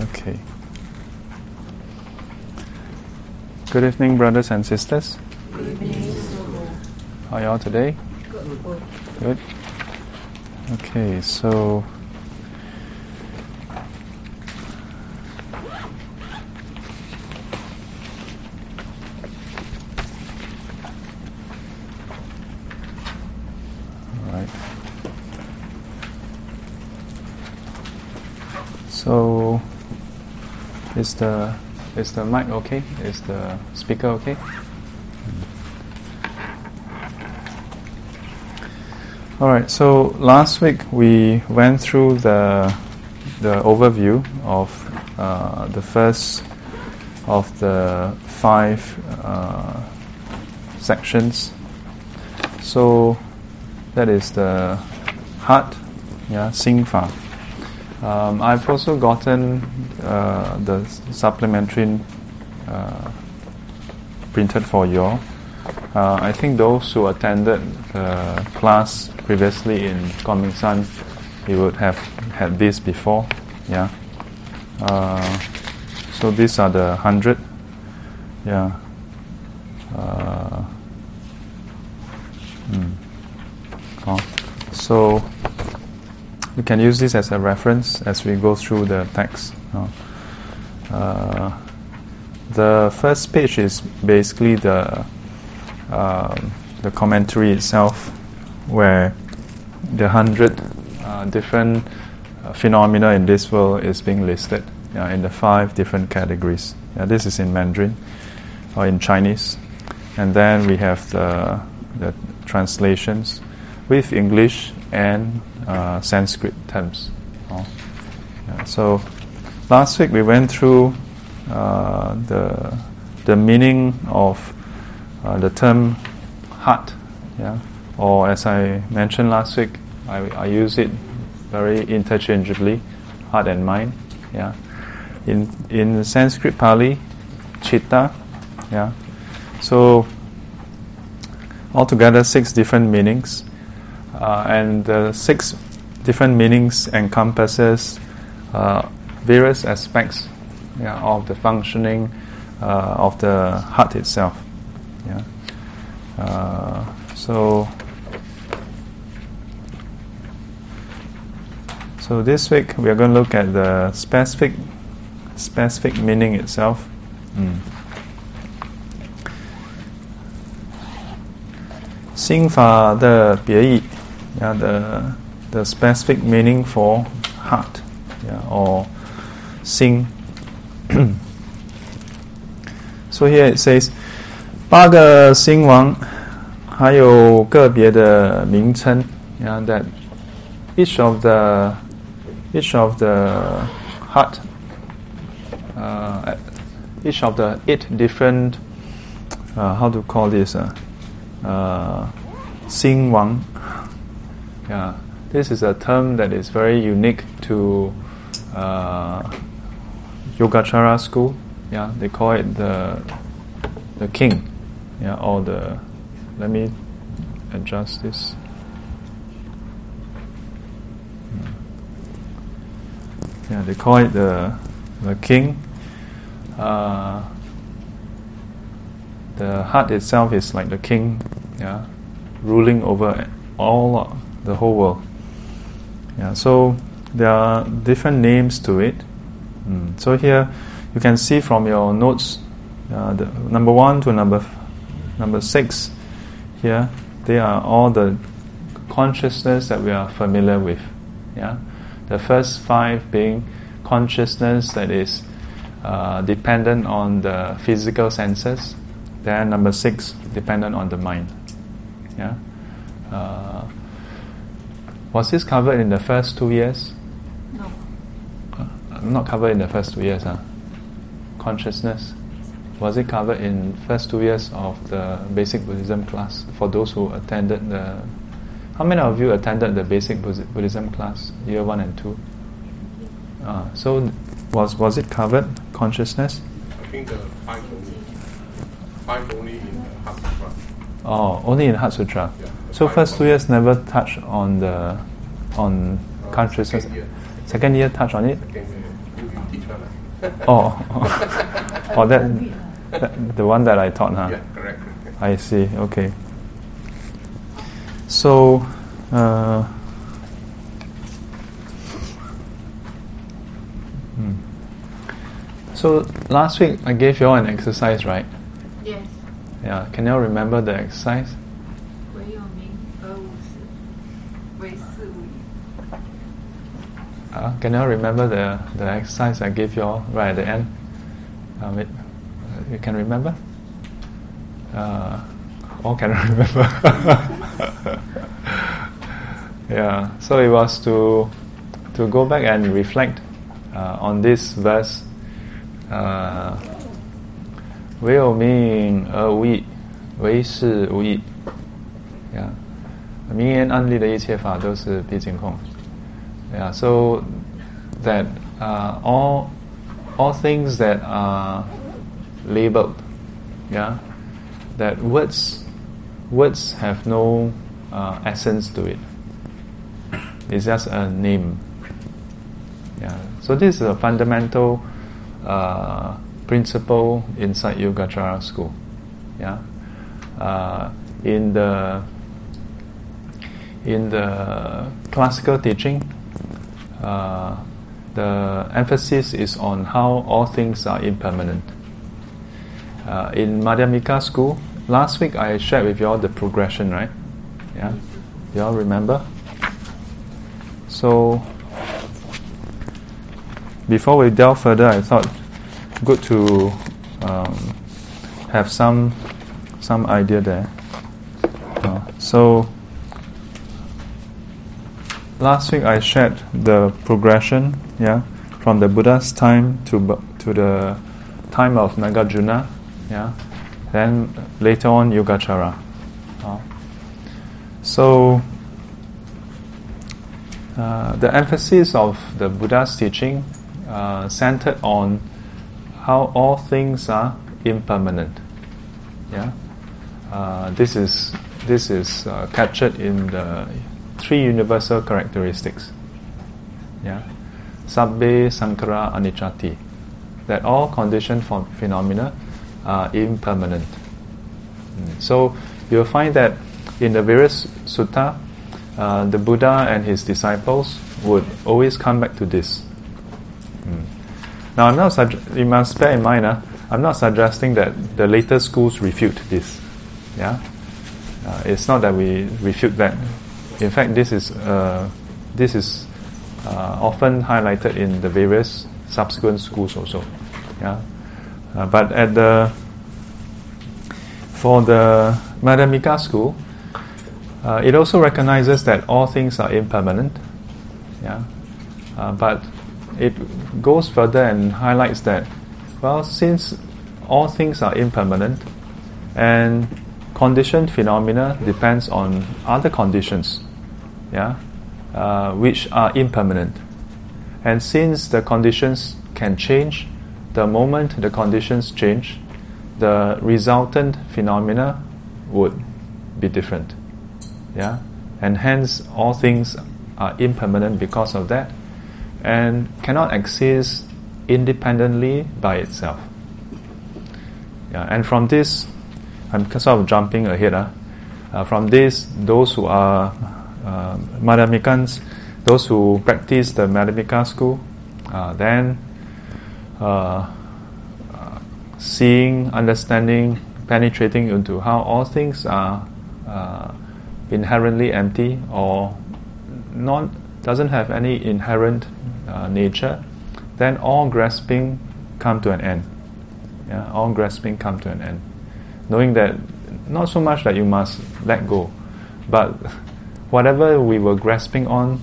Okay. Good evening, brothers and sisters. Good evening. How are y'all today? Good. Good. Okay, so all right. So is the is the mic okay? Is the speaker okay? All right. So last week we went through the the overview of uh, the first of the five uh, sections. So that is the heart, yeah, Xinfa. Um, I've also gotten uh, the supplementary uh, printed for you. Uh, I think those who attended the class previously in Kong Meng San, you would have had this before. Yeah. Uh, so these are the hundred. Yeah. Oh. So we can use this as a reference as we go through the text. Uh, the first page is basically the um, the commentary itself, where the hundred uh, different uh, phenomena in this world is being listed yeah, in the five different categories. Yeah, this is in Mandarin or in Chinese, and then we have the the translations with English and uh, Sanskrit terms. Oh. So last week we went through uh, the the meaning of uh, the term heart, yeah, or as I mentioned last week, I, I use it very interchangeably, heart and mind, yeah. In in Sanskrit Pali, chitta, yeah. So altogether six different meanings, uh, and the six different meanings encompasses uh, various aspects yeah, of the functioning uh, of the heart itself. Yeah. Uh, so, so this week we are going to look at the specific specific meaning itself. Mm. 心法的别义 yeah, the, the specific meaning for heart yeah, or sing. so here it says 八个心王还有个别的名称，and that each of the each of the heart uh, each of the eight different uh, how to call this uh, uh, 心王 yeah, this is a term that is very unique to uh, Yogacara school. Yeah, they call it the the king. Yeah, or the. Let me adjust this. Yeah, they call it the the king. Uh, the heart itself is like the king, yeah, ruling over all the whole world. Yeah, so there are different names to it. Mm. So here you can see from your notes, uh, the number one to number f- number six. Here they are all the consciousness that we are familiar with. Yeah, the first five being consciousness that is uh, dependent on the physical senses. Then number six, dependent on the mind. Yeah. Uh, was this covered in the first two years? No. Uh, not covered in the first two years, huh? Consciousness. Was it covered in first two years of the basic Buddhism class for those who attended the? How many of you attended the basic Buddhism class, year one and two? Uh, so, was was it covered consciousness? I think the five only. Five only in the Heart Sutra. Oh, only in Heart Sutra. Yeah, So first two years never touch on the on Uh, consciousness. second year. Second year touch on it. Second year, you, you teach Buddha. Oh, oh, that, that the one that I taught, huh? Yeah, correct. I see. Okay. So, uh, hmm. so last week I gave you all an exercise, right? Yes. Yeah. Can you all remember the exercise? 唯有名而无实，为是无疑。 Uh, can you all remember the, the exercise I gave you all right at the end? Um, it, you can remember? Uh, all cannot remember. yeah, so it was to to go back and reflect uh, on this verse. Uh, 唯有名而无义，为是无义。Yeah，名言安利的一切法都是毕竟空。Yeah, so that uh, all all things that are labeled, yeah, that words words have no uh, essence to it. It's just a name. Yeah. So this is a fundamental uh, principle inside Yogacara school. Yeah. Uh, in the in the classical teaching, uh, the emphasis is on how all things are impermanent. Uh, in Madhyamika school, last week I shared with you all the progression, right? Yeah, you all remember? So, before we delve further, I thought good to um, have some some idea there. Uh, so last week I shared the progression, yeah, from the Buddha's time to to the time of Nagarjuna, yeah, then later on Yogacara. Uh, so uh, the emphasis of the Buddha's teaching uh, centered on how all things are impermanent. Yeah, uh, this is this is uh, captured in the three universal characteristics. Yeah, sabbe sankhara aniccati. That all conditioned ph- phenomena are impermanent. Mm. So you'll find that in the various sutta, uh, the Buddha and his disciples would always come back to this. Mm. Now, I'm not you must bear in mind, uh, I'm not suggesting that the later schools refute this. Yeah, uh, it's not that we refute that. In fact, this is uh, this is uh, often highlighted in the various subsequent schools also. Yeah, uh, but at the for the Madhyamika school, uh, it also recognizes that all things are impermanent. Yeah, uh, but it goes further and highlights that, well, since all things are impermanent, and conditioned phenomena depends on other conditions, yeah, uh, which are impermanent, and since the conditions can change, the moment the conditions change, the resultant phenomena would be different, yeah, and hence all things are impermanent because of that and cannot exist independently by itself. Yeah, and from this, I'm sort of jumping ahead. Uh, uh, from this, those who are uh, Madhyamikans, those who practice the Madhyamika school, uh, then uh, seeing, understanding, penetrating into how all things are uh, inherently empty or not doesn't have any inherent uh, nature, then all grasping come to an end. Yeah, all grasping come to an end. Knowing that not so much that you must let go, but whatever we were grasping on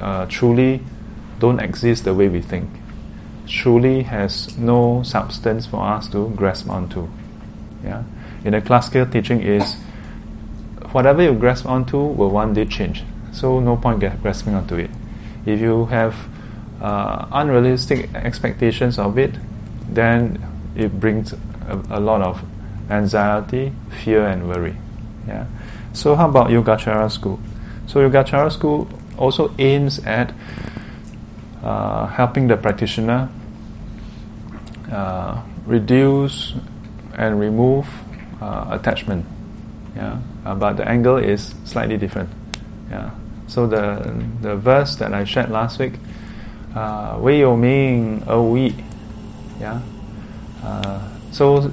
uh, truly don't exist the way we think. Truly has no substance for us to grasp onto. Yeah, in the classical teaching is whatever you grasp onto will one day change. So no point gra- grasping onto it. If you have uh, unrealistic expectations of it, then it brings a, a lot of anxiety, fear, and worry. Yeah. So how about Yogacara school? So Yogacara school also aims at uh, helping the practitioner uh, reduce and remove uh, attachment. Yeah, uh, but the angle is slightly different. Yeah. So the the verse that I shared last week, uh, 唯有名而无义. Yeah. Uh, so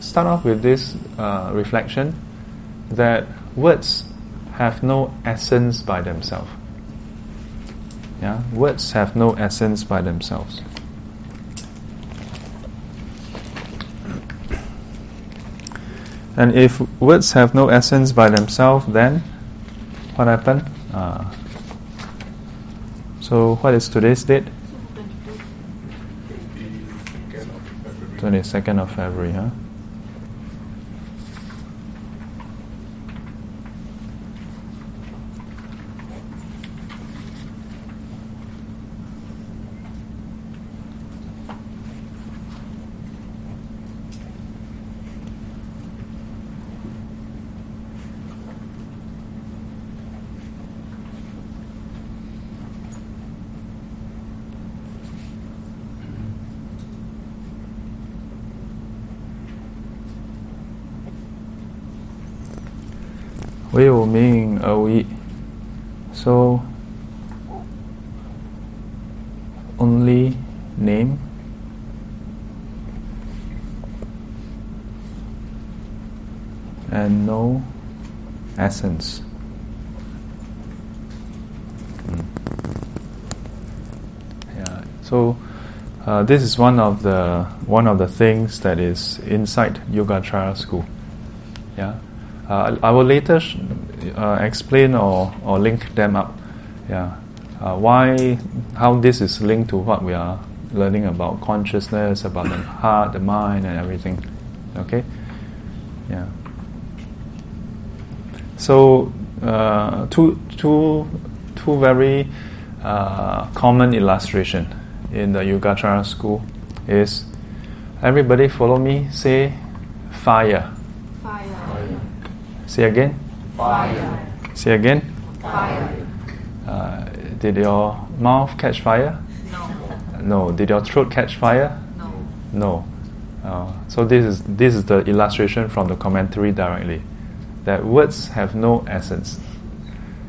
start off with this uh, reflection that words have no essence by themselves. Yeah, words have no essence by themselves. And if words have no essence by themselves, then what happened? Uh, so, what is today's date? 22nd of February, huh? Will mean a we. So only name and no essence. Hmm. Yeah. So uh, this is one of the one of the things that is inside Yogacara school. Yeah. Uh, I will later sh- uh, explain or, or link them up. Yeah. Uh, why, how this is linked to what we are learning about consciousness, about the heart, the mind, and everything. Okay? Yeah. So, uh, two, two, two very uh, common illustration in the Yogacara school is everybody follow me, say fire. Say again. Fire. Say again. Fire. Uh, did your mouth catch fire? No. No. Did your throat catch fire? No. No. Uh, so this is this is the illustration from the commentary directly. That words have no essence.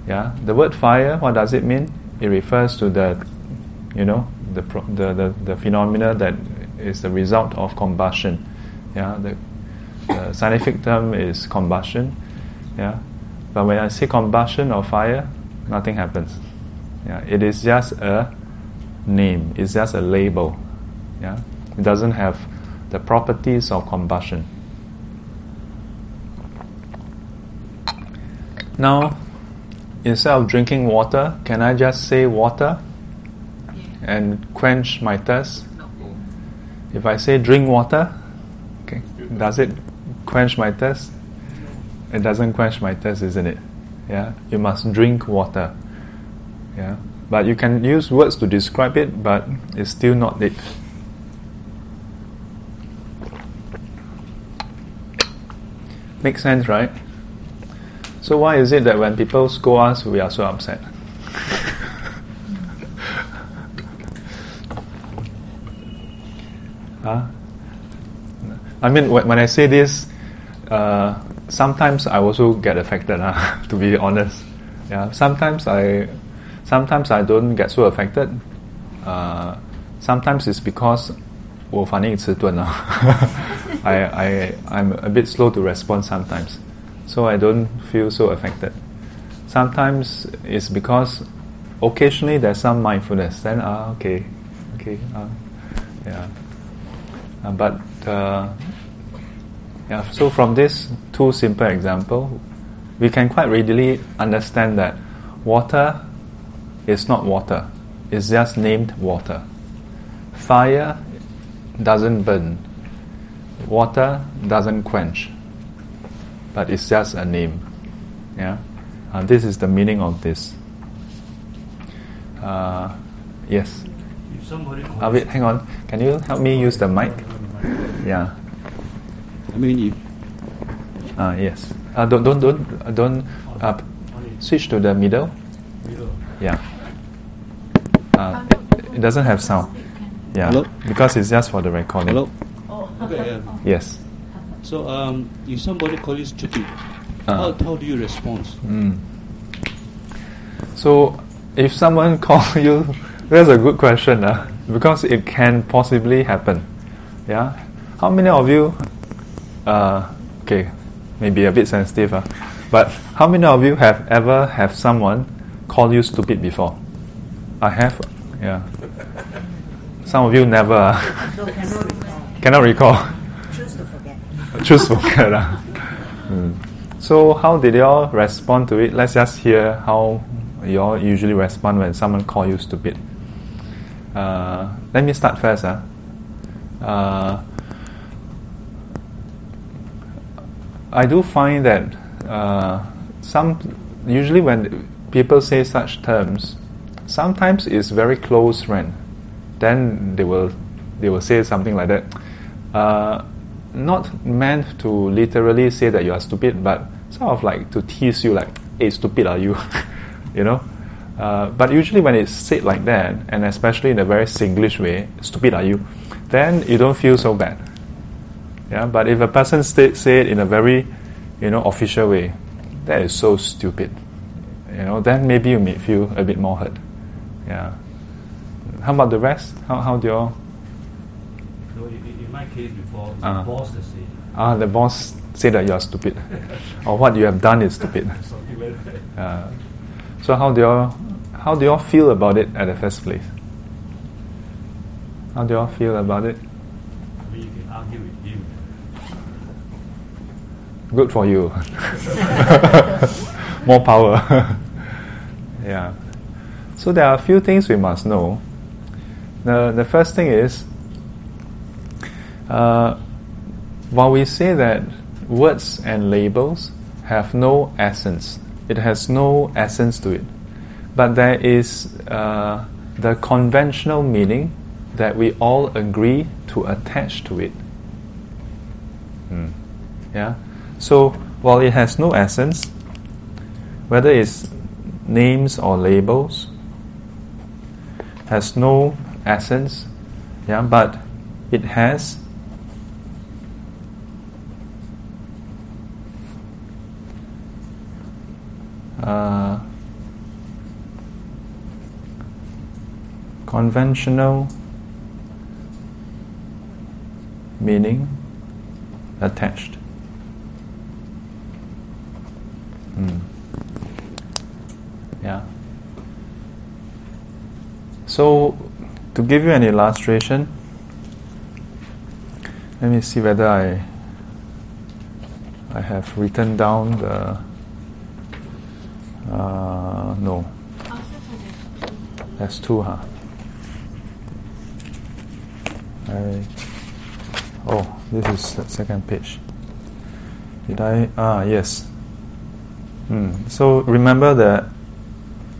Yeah. The word fire. What does it mean? It refers to the, you know, the pro- the, the the phenomena that is the result of combustion. Yeah. The, the scientific term is combustion yeah. But when I say combustion or fire, nothing happens. Yeah. It is just a name. It's just a label. Yeah. It doesn't have the properties of combustion. Now, instead of drinking water, can I just say water Yeah. and quench my thirst? No. If I say drink water, okay, does it quench my thirst? It doesn't quench my thirst, isn't it? Yeah, you must drink water. Yeah, but you can use words to describe it, but it's still not it. Makes sense, right? So why is it that when people scold us, we are so upset? huh? I mean, when I say this, uh, sometimes I also get affected. Uh, to be honest, yeah. Sometimes I, sometimes I don't get so affected. Uh, sometimes it's because 我反应迟钝 uh. I I I'm a bit slow to respond sometimes, so I don't feel so affected. Sometimes it's because occasionally there's some mindfulness. Then ah okay, okay, uh, yeah. Uh, but uh, yeah, so from this two simple example, we can quite readily understand that water is not water. It's just named water. Fire doesn't burn. Water doesn't quench. But it's just a name. Yeah, uh, this is the meaning of this. Uh, yes. Wait, hang on. Can you help me use the mic? Yeah. I mean, if Uh, yes. Uh, don't don't don't uh, don't uh, switch to the middle. Middle. Yeah. Uh, it, it doesn't have sound. Yeah. Hello? Because it's just for the recording. Hello. Okay, yeah. Yes. So, um, if somebody calls you stupid, Uh. how, how do you respond? Mm. So, if someone call you, that's a good question, uh, because it can possibly happen. Yeah. How many of you? Uh, okay, maybe a bit sensitive, uh, but how many of you have ever have someone call you stupid before? I have. Yeah. Some of you never. Uh, So cannot recall. cannot recall. Choose to forget. Choose to forget. uh. Mm. So how did y'all respond to it? Let's just hear how y'all usually respond when someone call you stupid. Uh, let me start first. Uh. Uh, I do find that uh, some usually when people say such terms, sometimes it's very close friend. Then they will they will say something like that. Uh, not meant to literally say that you are stupid, but sort of like to tease you, like, "Hey, stupid are you?" you know. Uh, but usually when it's said like that, and especially in a very Singlish way, "Stupid are you?" then you don't feel so bad. Yeah. But if a person say, say it in a very, you know, official way, that is so stupid. You know, then maybe you may feel a bit more hurt. Yeah. How about the rest? How how do you all? So, in, in my case, before, it's Uh. the boss say, Ah, the boss say that you are stupid, or what you have done is stupid. something like that. Uh, so how do you all, how do you all feel about it at the first place? How do you all feel about it? I mean, you can argue with him. Good for you. More power. yeah. So there are a few things we must know. The the first thing is, uh, while we say that words and labels have no essence, it has no essence to it, but there is uh, the conventional meaning that we all agree to attach to it. Hmm. Yeah. So while it has no essence, whether it's names or labels, has no essence, yeah, but it has uh, conventional meaning attached. Mm. Yeah. So, to give you an illustration, let me see whether I I have written down the. Uh, no, that's two, huh? I, oh, this is the second page. Did I? Ah, yes. Hmm. So remember the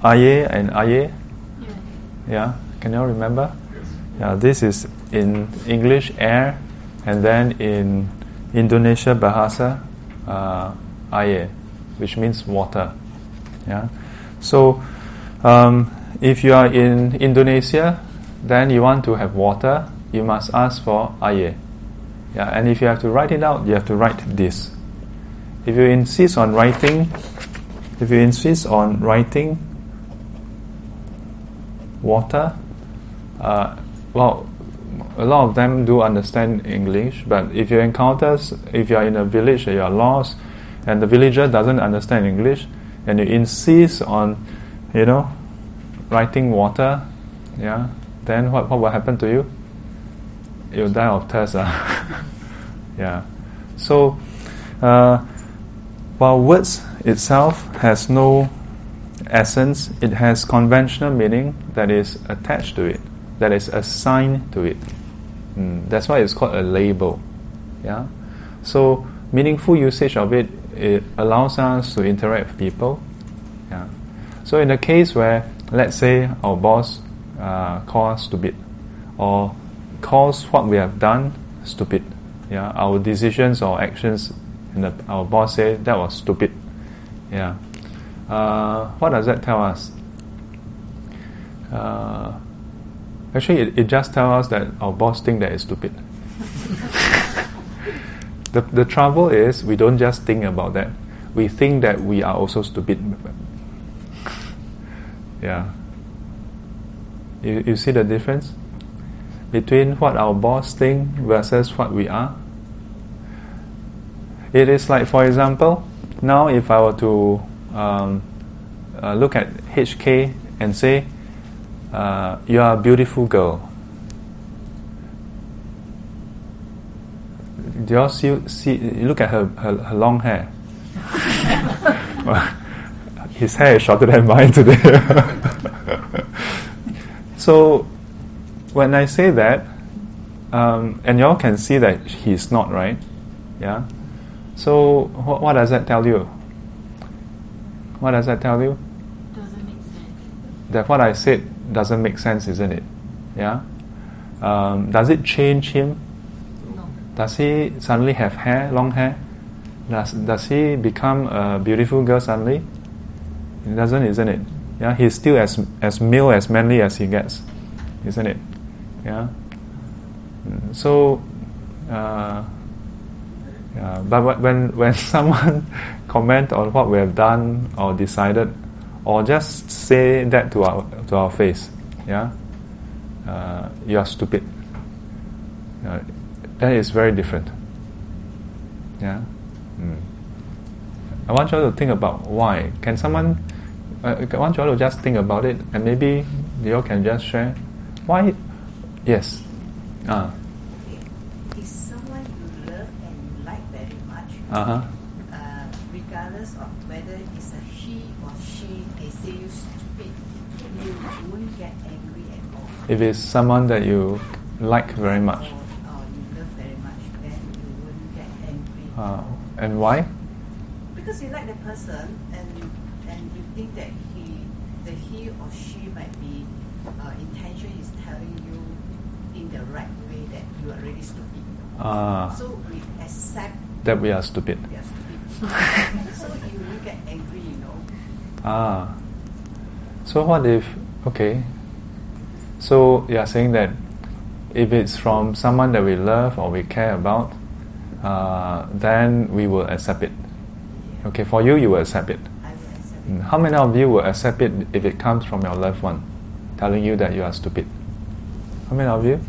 aye and aye? Yeah. Can you all remember? Yeah. This is in English air, and then in Indonesia bahasa uh, air, which means water. Yeah. So um, if you are in Indonesia, then you want to have water, you must ask for air. Yeah. And if you have to write it out, you have to write this. If you insist on writing, if you insist on writing water, uh, well, a lot of them do understand English, but if you encounter, if you are in a village and you are lost, and the villager doesn't understand English, and you insist on, you know, writing water, yeah, then what, what will happen to you? You'll die of thirst. Uh. yeah. So, uh, while words itself has no essence, it has conventional meaning that is attached to it, that is assigned to it. Mm, that's why it's called a label. Yeah. So meaningful usage of it, it allows us to interact with people. Yeah. So in the case where, let's say, our boss uh, calls stupid, or calls what we have done stupid. Yeah. Our decisions or actions, and the, our boss say that was stupid. Yeah. Uh, what does that tell us? Uh, Actually, it, it just tells us that our boss think that it's stupid. the, the trouble is we don't just think about that. We think that we are also stupid. yeah. You, you see the difference between what our boss think versus what we are? It is like, for example, now if I were to um, uh, look at HK and say, uh, you are a beautiful girl. Do you all see, see look at her, her, her long hair? His hair is shorter than mine today. so, when I say that, um, and y'all can see that he's not, right? Yeah? So, what, what does that tell you? What does that tell you? Doesn't make sense. That what I said doesn't make sense, isn't it? Yeah? Um, does it change him? No. Does he suddenly have hair, long hair? Does does he become a beautiful girl suddenly? It doesn't, isn't it? Yeah, he's still as as male as manly as he gets, isn't it? Yeah. Mm, So, uh, but when when someone comment on what we have done or decided, or just say that to our to our face, yeah, uh, you are stupid. That is very different. Yeah. Mm. I want you all to think about why. Can someone? Uh, I want you all to just think about it, and maybe you all can just share why. Yes. Ah. Okay. Is someone you love and you like much, Uh uh, regardless of whether it's a he or she, they say you stupid, you won't get angry at all. If it's someone that you like very much, Or, or you love very much, then you won't get angry. uh, and why? Because you like the person and and you think that he, the he or she might be uh, intention is telling you in the right way that you are really stupid. Ah, So we accept that we are stupid. they are stupid. so you will get angry, you know. Ah. So what if okay? So you are saying that if it's from someone that we love or we care about, uh, then we will accept it. Okay, for you, you will accept it. I will accept Mm, it. How many of you will accept it if it comes from your loved one, telling you that you are stupid? How many of you?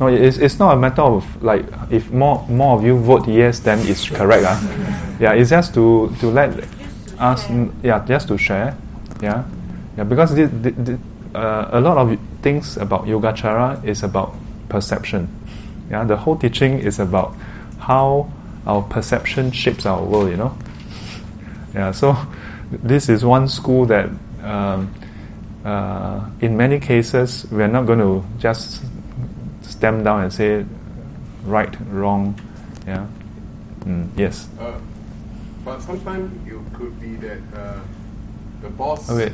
No, it's, it's not a matter of like if more more of you vote yes, then it's correct. ah. Yeah, it's just to to let us yeah just to share. Yeah, yeah because thi- thi- thi- uh, a lot of things about Yogacara is about perception. Yeah, the whole teaching is about how our perception shapes our world. You know. Yeah, so this is one school that, um, uh, in many cases, we are not going to just stamp down and say right, wrong. Yeah. Mm, yes. Uh, but sometimes you could be that uh, the boss. Wait.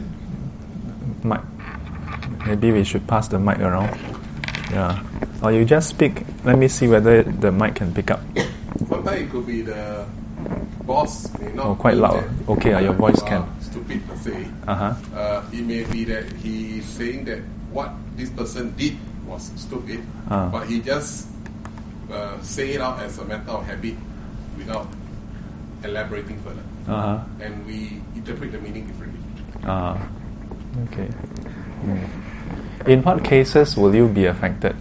Mic. Maybe we should pass the mic around. Yeah. Or you just speak. Let me see whether the mic can pick up. Sometimes it could be the boss may not. Oh, quite loud. Okay, uh, your voice can. Stupid per se. Uh huh. Uh, it may be that he is saying that what this person did was stupid, Ah. but he just uh, say it out as a matter of habit without elaborating further, Uh huh. and we interpret the meaning differently. Ah, okay. Mm. In what cases will you be affected?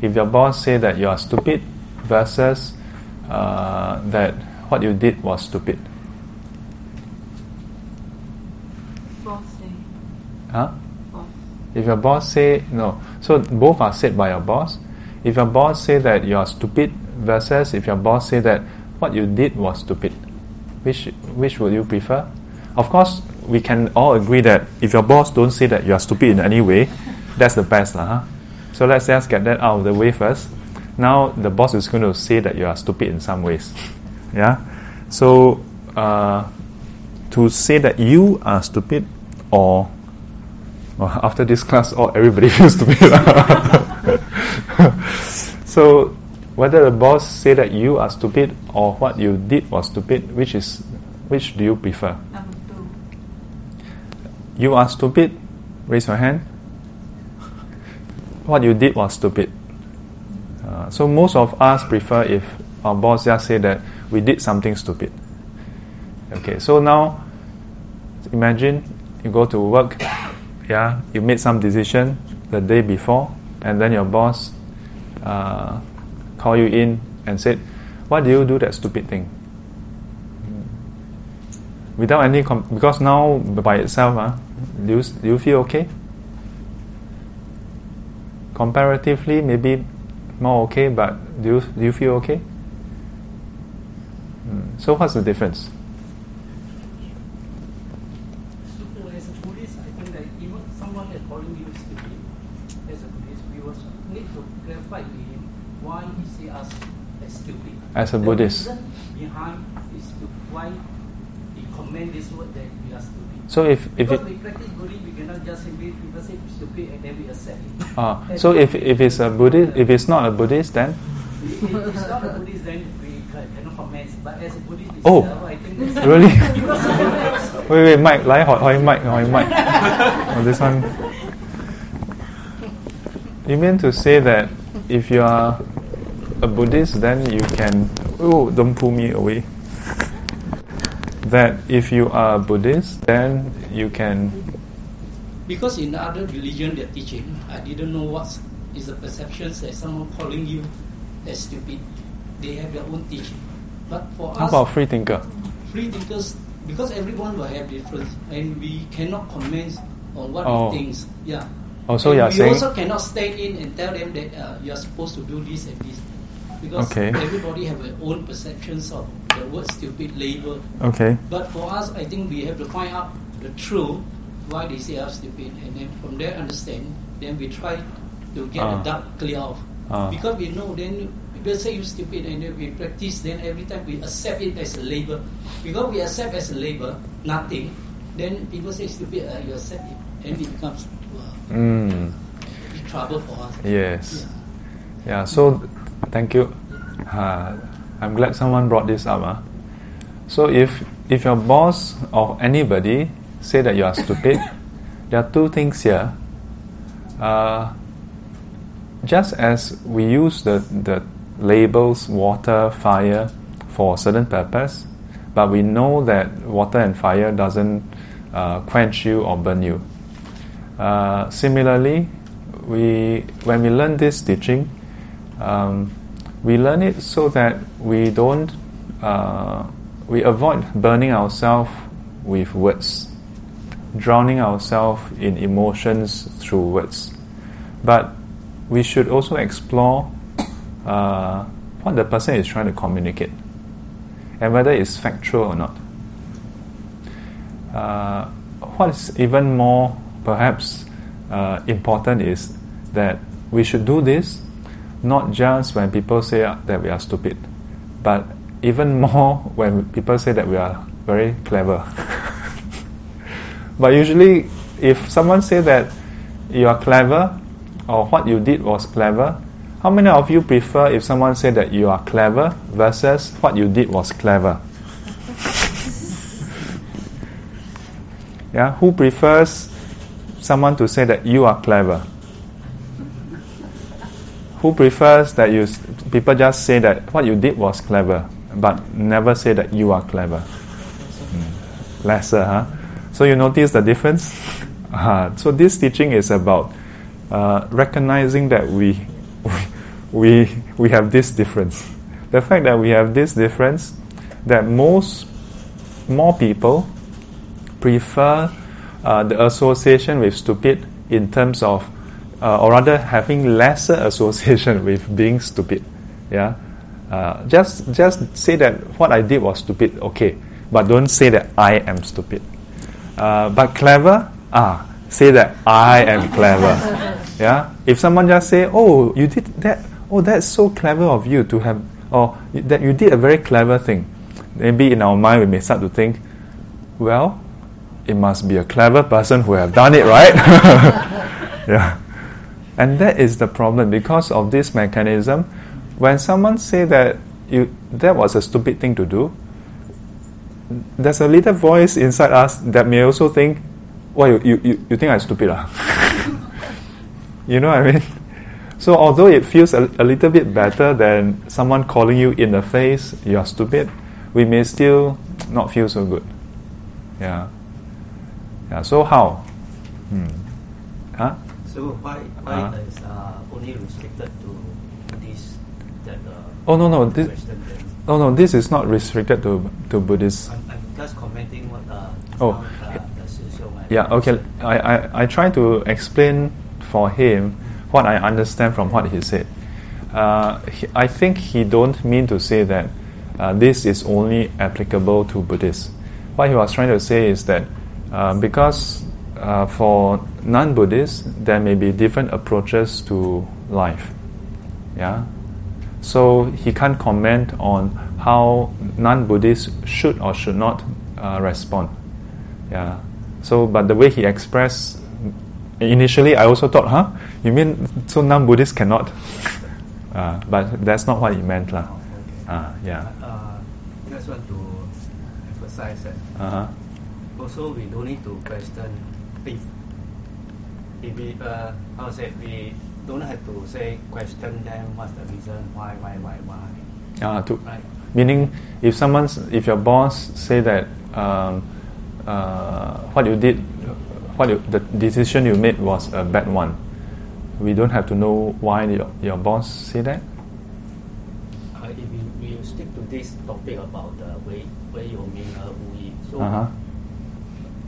If your boss say that you are stupid versus uh, that what you did was stupid. Boss say. Huh? If your boss say no, so both are said by your boss. If your boss say that you are stupid versus if your boss say that what you did was stupid, which which would you prefer? Of course, we can all agree that if your boss don't say that you are stupid in any way, that's the best, lah. Huh? So let's just get that out of the way first. Now the boss is going to say that you are stupid in some ways, yeah. So uh, to say that you are stupid or well, after this class, all everybody feels stupid. so, whether the boss say that you are stupid or what you did was stupid, which is which do you prefer? Number two. You are stupid. Raise your hand. what you did was stupid. Uh, so most of us prefer if our boss just say that we did something stupid. Okay, so now imagine you go to work, yeah, you made some decision the day before, and then your boss uh, call you in and said, "Why do you do that stupid thing?" Without any, com- because now by itself, uh, do you, do you feel okay? Comparatively, maybe more okay, but do you, do you feel okay? Mm. So what's the difference? So as a Buddhist, I think that even someone is calling you stupid, as a Buddhist, we also need to clarify to him why he see us as stupid As a The Buddhist. reason behind is to why he comment this word that we are stupid. So if if because it, we practice Buddhism, we cannot just simply people say stupid and then we accept it. ah, And so if if it's a Buddhist, if it's not a Buddhist, then if it's not a Buddhist, then we ca- cannot comment. But as a Buddhist Oh, itself, I think that's really? because sometimes wait wait Mike 来学开 mic 开 mic oh, this one you mean to say that if you are a Buddhist then you can oh don't pull me away that if you are a Buddhist then you can Because in other religion they're teaching, I didn't know what is the perceptions that someone calling you as stupid. They have their own teaching. But for how us, about free thinker free thinkers, because everyone will have different, and we cannot comment on what Oh. he thinks. Yeah. oh so And you are we saying also cannot stay in and tell them that uh, you are supposed to do this and this. Because Okay. everybody have their own perceptions of the word stupid label. okay But for us, I think we have to find out the truth why they say us stupid, and then from there understand. Then we try to get Ah. the dark clear off. Ah. Because we know then people say you stupid, and then we practice. Then every time we accept it as a label. Because we accept as a label nothing, then people say stupid, uh, you accept it, and it becomes uh, mm, trouble for us. yes Yeah. Yeah, so thank you. Uh, I'm glad someone brought this up. So if if your boss or anybody say that you are stupid, there are two things here. Uh, just as we use the, the labels water, fire for a certain purpose, but we know that water and fire doesn't uh, quench you or burn you. Uh, similarly, we when we learn this teaching, um, we learn it so that we don't uh, we avoid burning ourselves with words, drowning ourselves in emotions through words. But we should also explore uh, what the person is trying to communicate and whether it's factual or not. Uh, what is even more perhaps uh, important is that we should do this not just when people say that we are stupid, but even more when people say that we are very clever. but usually, if someone say that you are clever or what you did was clever, how many of you prefer if someone said that you are clever versus what you did was clever? yeah, who prefers someone to say that you are clever? Who prefers that you people just say that what you did was clever, but never say that you are clever? Hmm. Lesser, huh? So you notice the difference? Uh, so this teaching is about uh, recognizing that we, we we have this difference. The fact that we have this difference, that most more people prefer uh, the association with stupid in terms of, uh, or rather having lesser association with being stupid. Yeah, uh, just just say that what I did was stupid, okay, but don't say that I am stupid. Uh, but clever, ah, say that I am clever. Yeah, if someone just say, oh, you did that, oh, that's so clever of you to have, or that you did a very clever thing. Maybe in our mind we may start to think, well, it must be a clever person who have done it, right? yeah. And that is the problem because of this mechanism. When someone say that you that was a stupid thing to do, there's a little voice inside us that may also think, "Why you you, you, you think I'm stupid, ah?" you know what I mean? So although it feels a, a little bit better than someone calling you in the face, you're stupid, we may still not feel so good. Yeah. Yeah. So how? Hmm. Huh? So why why Uh-huh. is uh, only restricted to Buddhists that uh, Oh no no this, oh no this is not restricted to to Buddhists. I'm, I'm just commenting what uh, Oh. uh, the Shisho might Yeah, okay. I, I, I try to explain for him what I understand from what he said. Uh, he, I think he don't mean to say that uh, this is only applicable to Buddhists. What he was trying to say is that uh, because uh, for non-Buddhists there may be different approaches to life. Yeah. So he can't comment on how non-Buddhists should or should not uh, respond. Yeah. So, but the way he expressed, initially I also thought, huh? You mean so non-Buddhists cannot? Uh, but that's not what he meant, lah. Uh, yeah. Uh, just want to emphasize that Uh-huh. also we don't need to question if we uh, how to say we don't have to say question them what's the reason why why why why. Ah, to, right. Meaning, if someone's if your boss say that um, uh, what you did, what you, the decision you made was a bad one, we don't have to know why your, your boss say that. Uh, if we, we stick to this topic about the way way you mean uh, we so. Uh-huh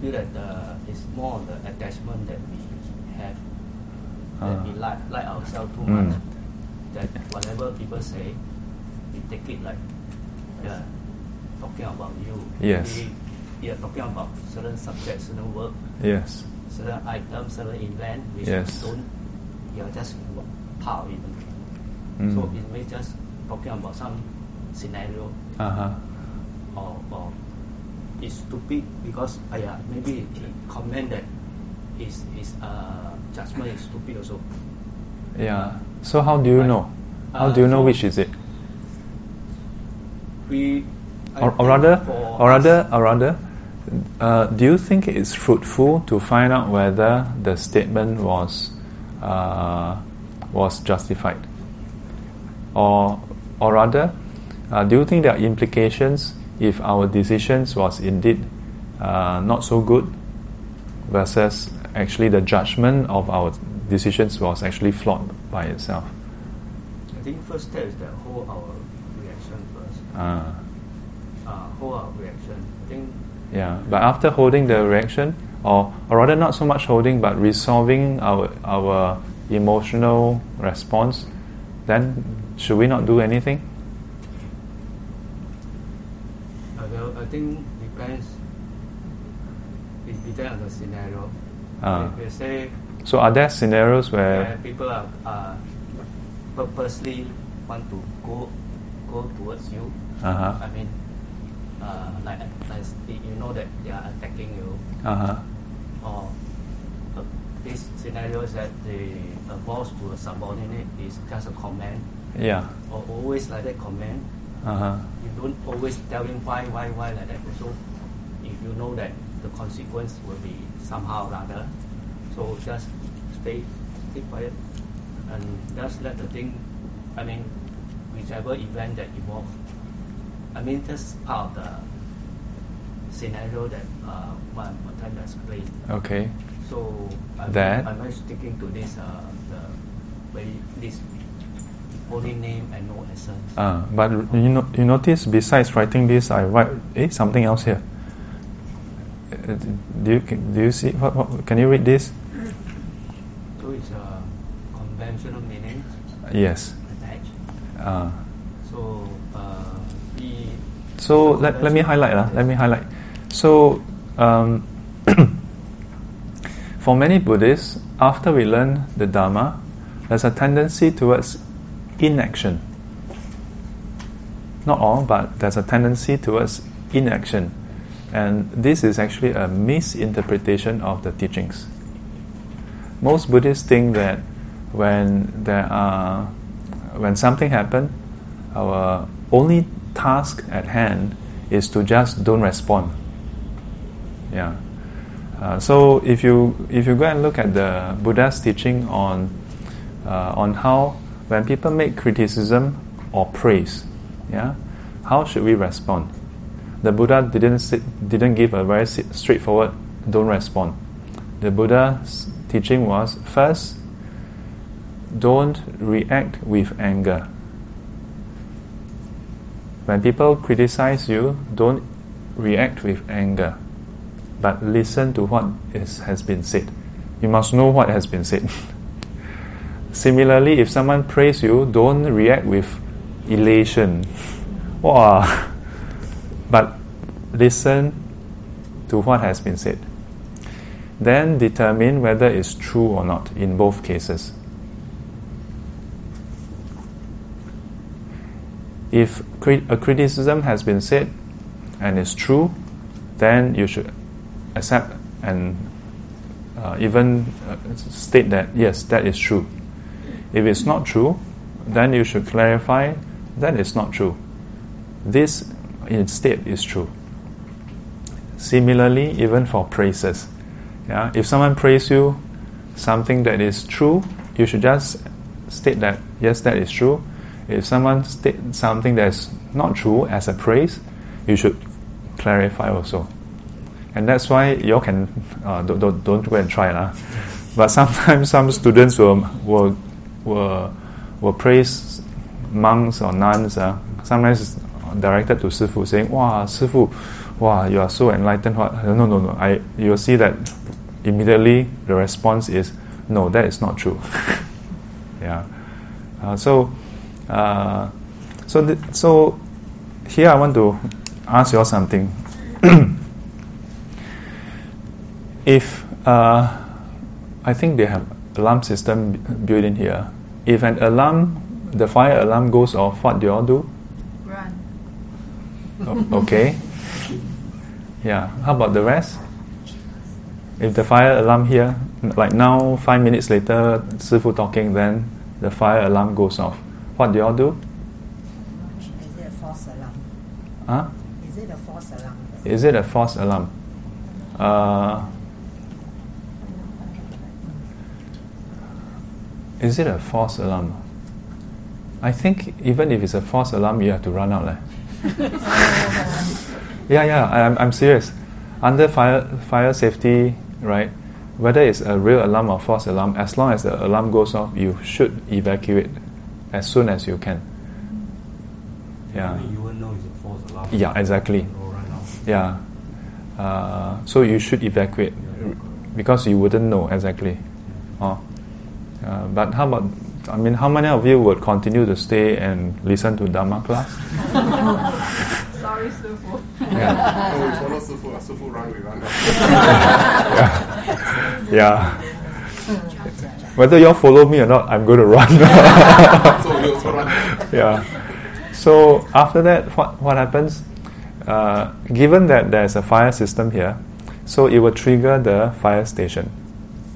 feel that uh, it's more on the attachment that we have that Ah. we like like ourselves too Mm. much that whatever people say we take it like yeah talking about you Yes. we, are talking about certain subjects certain work Yes. certain items certain event which Yes. don't we are just part of it Mm. so it may just talking about some scenario Uh-huh. or, or it's stupid because uh, yeah, maybe he comment that his his uh, judgment is stupid also. Yeah. So how do you Right. know? How Uh, do you know so- which is it? We Or, or rather, or rather, or rather, uh, do you think it's fruitful to find out whether the statement was uh, was justified, or or rather, uh, do you think there are implications if our decisions was indeed uh, not so good versus actually the judgment of our decisions was actually flawed by itself? I think first step is that hold our reaction first. Uh, Uh, hold our reaction. I think Yeah, but after holding the reaction, or, or rather not so much holding, but resolving our our emotional response, then should we not do anything? uh, well, I think depends. It depends on the scenario. If we say So are there scenarios where where people are, are purposely want to go go towards you. Uh-huh. I mean, uh, like, like you know that they are attacking you, uh huh or uh, this scenario is that the a boss to a subordinate is just a comment, yeah or always like that comment. Uh huh You don't always tell him why, why, why like that. So if you know that the consequence will be somehow or other, so just stay, stay quiet, and just let the thing. I mean, whichever event that evolve. I mean, just part of the scenario that uh, one one time explained. okay So I'm, That- I'm not sticking to this uh, the very this only name and no essence. uh, but you know you notice besides writing this I write eh something else here. Uh, do you do you see what, what can you read this? So it's a conventional meaning Yes. attached. Uh, So uh, So let, let me highlight. Uh, let me highlight. So um, for many Buddhists, after we learn the Dharma, there's a tendency towards inaction. Not all, but there's a tendency towards inaction. And this is actually a misinterpretation of the teachings. Most Buddhists think that when there are when something happens, our only task at hand is to just don't respond. Yeah. Uh, so if you if you go and look at the Buddha's teaching on uh, on how when people make criticism or praise, yeah, how should we respond? The Buddha didn't sit, didn't give a very straightforward don't respond. The Buddha's teaching was first don't react with anger. When people criticize you, don't react with anger, but listen to what is, has been said. You must know what has been said. Similarly, if someone praise you, don't react with elation. Wow. But listen to what has been said. Then determine whether it's true or not in both cases. If a criticism has been said and is true, then you should accept and uh, even uh, state that yes, that is true. If it's not true, then you should clarify that it's not true. This instead is true. Similarly, even for praises, yeah, if someone praise you something that is true, you should just state that yes, that is true. If someone state something that's not true as a praise, you should clarify also. And that's why you all can uh, don't, don't, don't go and try lah. But sometimes some students will will will, will praise monks or nuns. Uh, sometimes directed to Sifu saying, "Wow, Sifu, wow, you are so enlightened." What? No, no, no. I you will see that immediately the response is, "No, that is not true." yeah. Uh, so, uh, so th- so here I want to ask you all something. if uh, I think they have alarm system built in here. If an alarm, the fire alarm goes off, what do you all do? Run. O- okay. Yeah. How about the rest? If the fire alarm here, like now, five minutes later, Sifu talking, then the fire alarm goes off. What do you all do? Is it a false alarm? Huh? Is it a false alarm? Is it a false alarm? Uh, is it a false alarm? I think even if it's a false alarm, you have to run out. Leh. yeah, yeah, I'm, I'm serious. Under fire, fire safety, right? Whether it's a real alarm or false alarm, as long as the alarm goes off, you should evacuate as soon as you can. Yeah. You won't know it's a false alarm. Yeah, exactly. Or run out. Yeah. Uh, so you should evacuate because you wouldn't know exactly. Oh. Uh, but how about, I mean, how many of you would continue to stay and listen to Dharma class? Sorry, Sifu. Yeah. So we follow Sifu, Sifu run, we run. yeah. yeah. Whether you all follow me or not, I'm going to run. so we also run. yeah. So after that, what what happens? Uh, given that there's a fire system here, so it will trigger the fire station.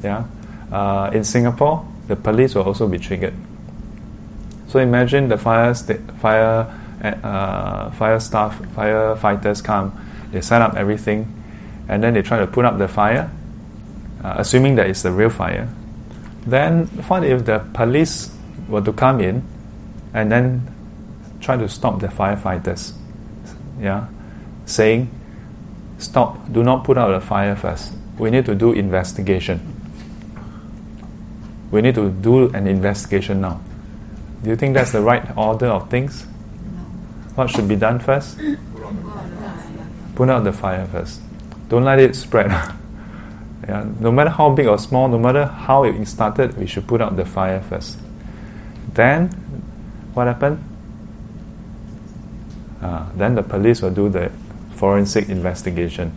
Yeah. Uh, in Singapore, the police will also be triggered. So imagine the fire fire uh, fire staff, firefighters come, they set up everything, and then they try to put up the fire, uh, assuming that it's the real fire. Then what if the police were to come in and then try to stop the firefighters? Yeah, saying, "Stop! Do not put out the fire first. We need to do investigation. We need to do an investigation now." Do you think that's the right order of things? What should be done first? Put out the fire first. Don't let it spread. yeah, no matter how big or small, no matter how it started, we should put out the fire first. Then, what happened? Uh, then the police will do the forensic investigation.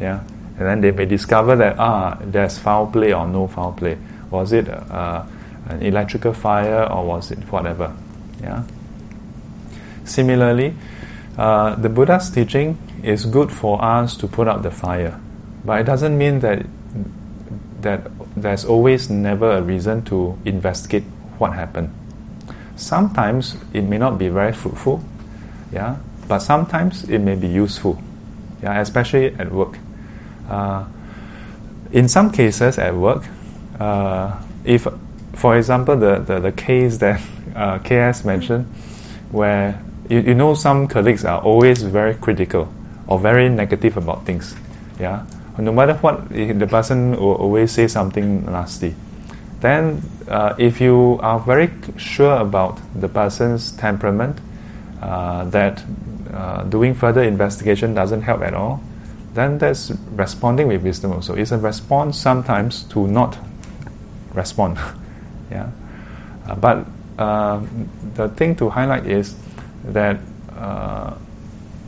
Yeah, and then they may discover that ah, there's foul play or no foul play. Was it uh, an electrical fire or was it whatever? Yeah. Similarly, uh, the Buddha's teaching is good for us to put out the fire, but it doesn't mean that that there's always never a reason to investigate what happened. Sometimes it may not be very fruitful, yeah, but sometimes it may be useful, yeah, especially at work. Uh, in some cases at work, uh, if for example, the, the, the case that uh, KS mentioned, where you, you know some colleagues are always very critical or very negative about things. Yeah, no matter what, the person will always say something nasty. Then, uh, if you are very sure about the person's temperament, uh, that uh, doing further investigation doesn't help at all, then that's responding with wisdom also. It's a response sometimes to not respond. yeah, uh, but uh, the thing to highlight is that uh,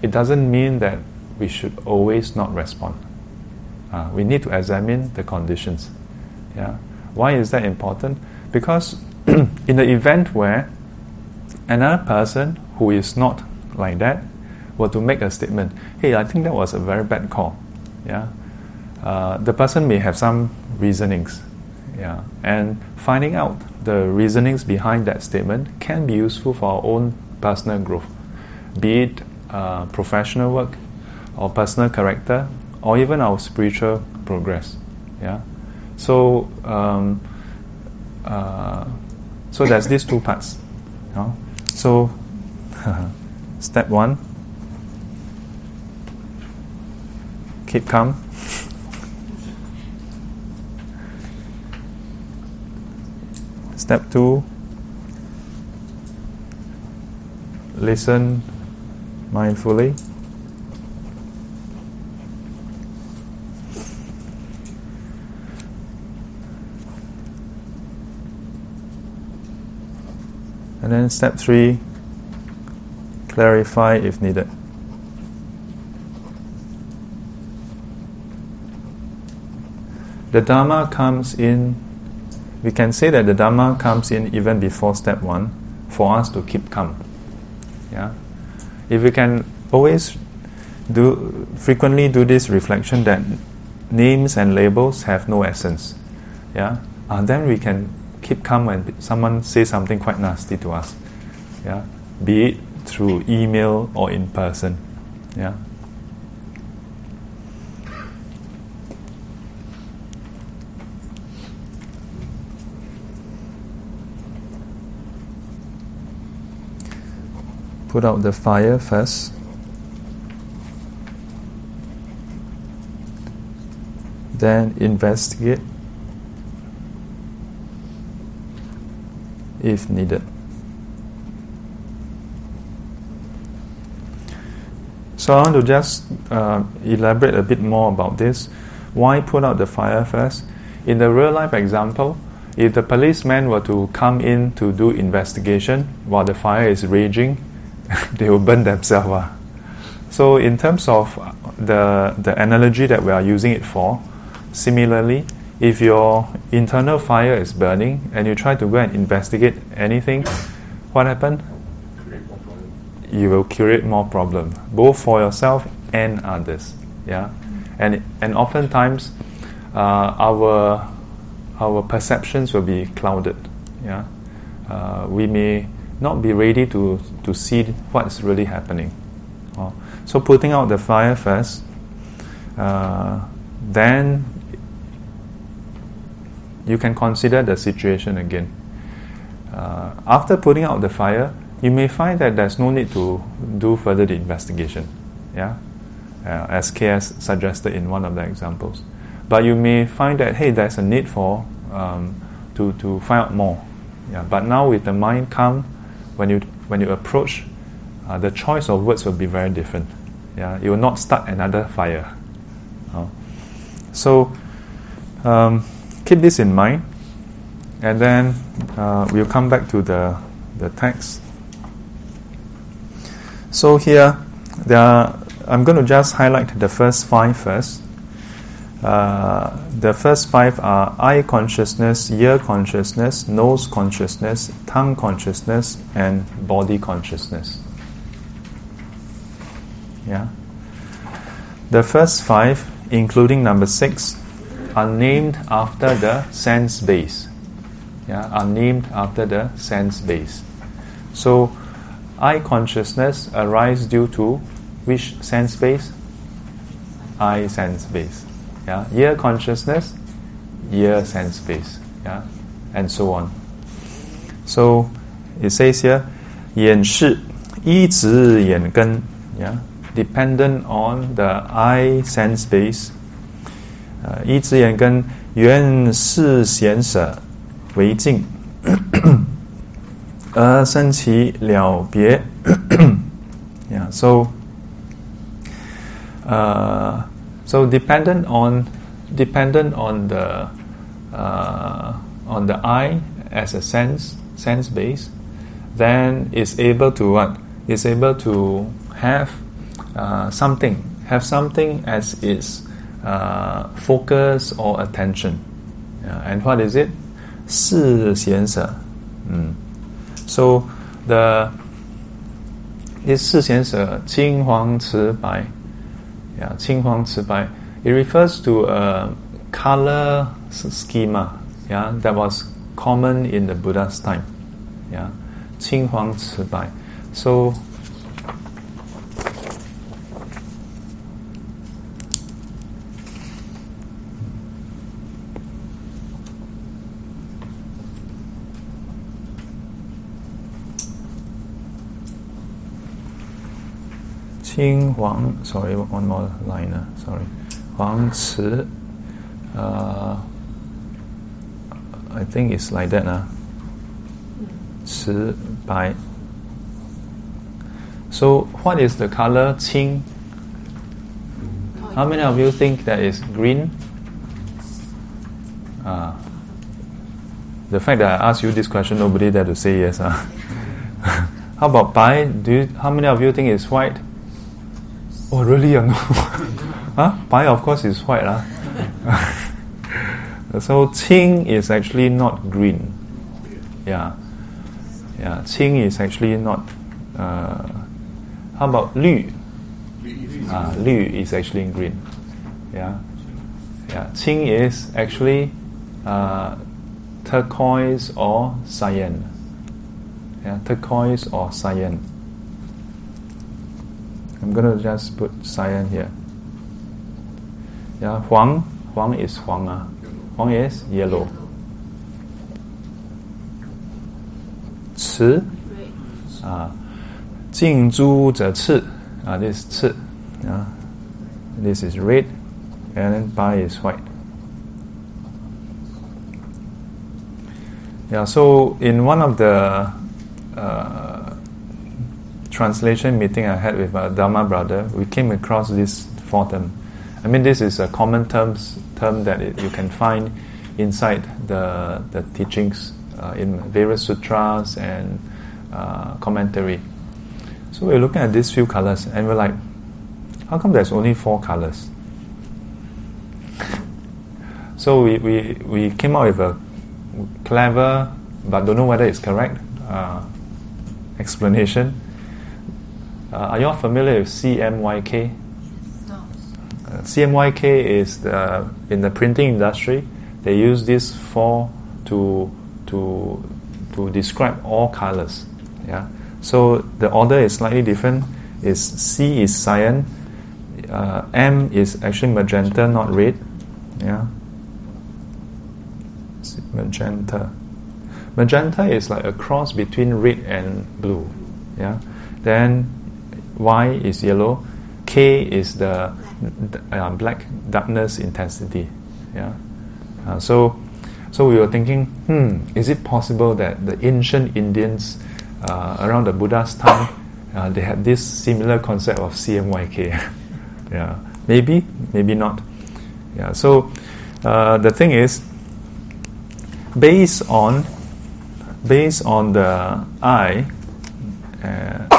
it doesn't mean that we should always not respond. Uh, we need to examine the conditions. Yeah, why is that important? Because in the event where another person who is not like that were to make a statement, hey, I think that was a very bad call. Yeah, uh, the person may have some reasonings. Yeah, and finding out the reasonings behind that statement can be useful for our own personal growth, be it uh, professional work, or personal character, or even our spiritual progress. Yeah, so um, uh, so there's these two parts. You know? So step one keep calm. Step two listen mindfully. And then step three, clarify if needed. The Dharma comes in, we can say that the Dharma comes in even before step one for us to keep calm. Yeah? If we can always do, frequently do this reflection that names and labels have no essence, yeah, uh, then we can keep calm when someone says something quite nasty to us, yeah, be it through email or in person, yeah. Put out the fire first. Then investigate if needed. So I want to just uh, elaborate a bit more about this. Why put out the fire first? In the real life example, if the policeman were to come in to do investigation while the fire is raging, they will burn themselves. Uh. So in terms of the the analogy that we are using it for, similarly, if your internal fire is burning and you try to go and investigate anything, what happened? You will create more problem, both for yourself and others. Yeah, and and oftentimes uh, our our perceptions will be clouded. Yeah, uh, we may not be ready to to see what's really happening. Uh, so putting out the fire first, uh, then you can consider the situation again. Uh, after putting out the fire, you may find that there's no need to do further the investigation. Yeah, uh, as KS suggested in one of the examples. But you may find that hey, there's a need for um, to to find out more. Yeah, but now with the mind calm, when you when you approach, uh, the choice of words will be very different. Yeah, you will not start another fire. Uh, so. Um, keep this in mind, and then uh, we'll come back to the, the text. So here, there are, I'm going to just highlight the first five first. Uh, the first five are eye consciousness, ear consciousness, nose consciousness, tongue consciousness, and body consciousness. Yeah. The first five, including number six, are named after the sense base. Yeah, are named after the sense base. So, eye consciousness arises due to which sense base? Eye sense base. Yeah, ear consciousness, ear sense space. Yeah, and so on. So it says here, 眼识一直眼根. Yeah, dependent on the eye sense space. Uh, 呃，一只眼根原是贤舍为净，而生其了别。yeah, so. Uh, so dependent on dependent on the uh, on the eye as a sense sense base, then is able to what is able to have uh, something have something as its uh, focus or attention. Yeah, and what is it? 是贤舍. Mm. So the is 是贤舍青黄瓷白 yeah, 青黄赤白. It refers to a color schema, yeah, that was common in the Buddha's time, yeah, 青黄赤白. So Huang, sorry, one more liner, sorry. Huang uh, I think it's like that, uh. So, what is the color Qing? How many of you think that is green? Uh, the fact that I asked you this question, nobody dare to say yes. Huh? how about Bai? Do you, how many of you think it's white? Oh, really? Uh, no. huh? Bai, of course, is white. Uh. so, Qing is actually not green. Yeah. Yeah, Qing is actually not. Uh, how about Lü? Ah, Lü is actually in green. Yeah. Yeah, Qing is actually uh, turquoise or cyan. Yeah, turquoise or cyan. I'm going to just put cyan here. Yeah, Huang, Huang is Huang. Ah. Huang is yellow. Ci, ah, Jing Zhu Zhe Ci, ah, this is Ci, this is red, and then ba is white. Yeah, so in one of the uh, translation meeting I had with a Dharma brother, we came across this four term. I mean, this is a common terms term that it, you can find inside the the teachings uh, in various sutras and uh, commentary. So we're looking at these few colors, and we're like, how come there's only four colors? So we, we, we came out with a clever, but don't know whether it's correct, uh, explanation. Uh, are you all familiar with CMYK? No. Uh, CMYK is the, in the printing industry. They use this four to to to describe all colors. Yeah. So the order is slightly different. Is C is cyan, uh, M is actually magenta, not red. Yeah. Magenta. Magenta is like a cross between red and blue. Yeah. Then Y is yellow. K is the uh, black darkness intensity. Yeah. Uh, so, so we were thinking, hmm, is it possible that the ancient Indians uh, around the Buddha's time, uh, they had this similar concept of CMYK? yeah, maybe, maybe not. Yeah. So uh, the thing is, based on based on the eye, uh,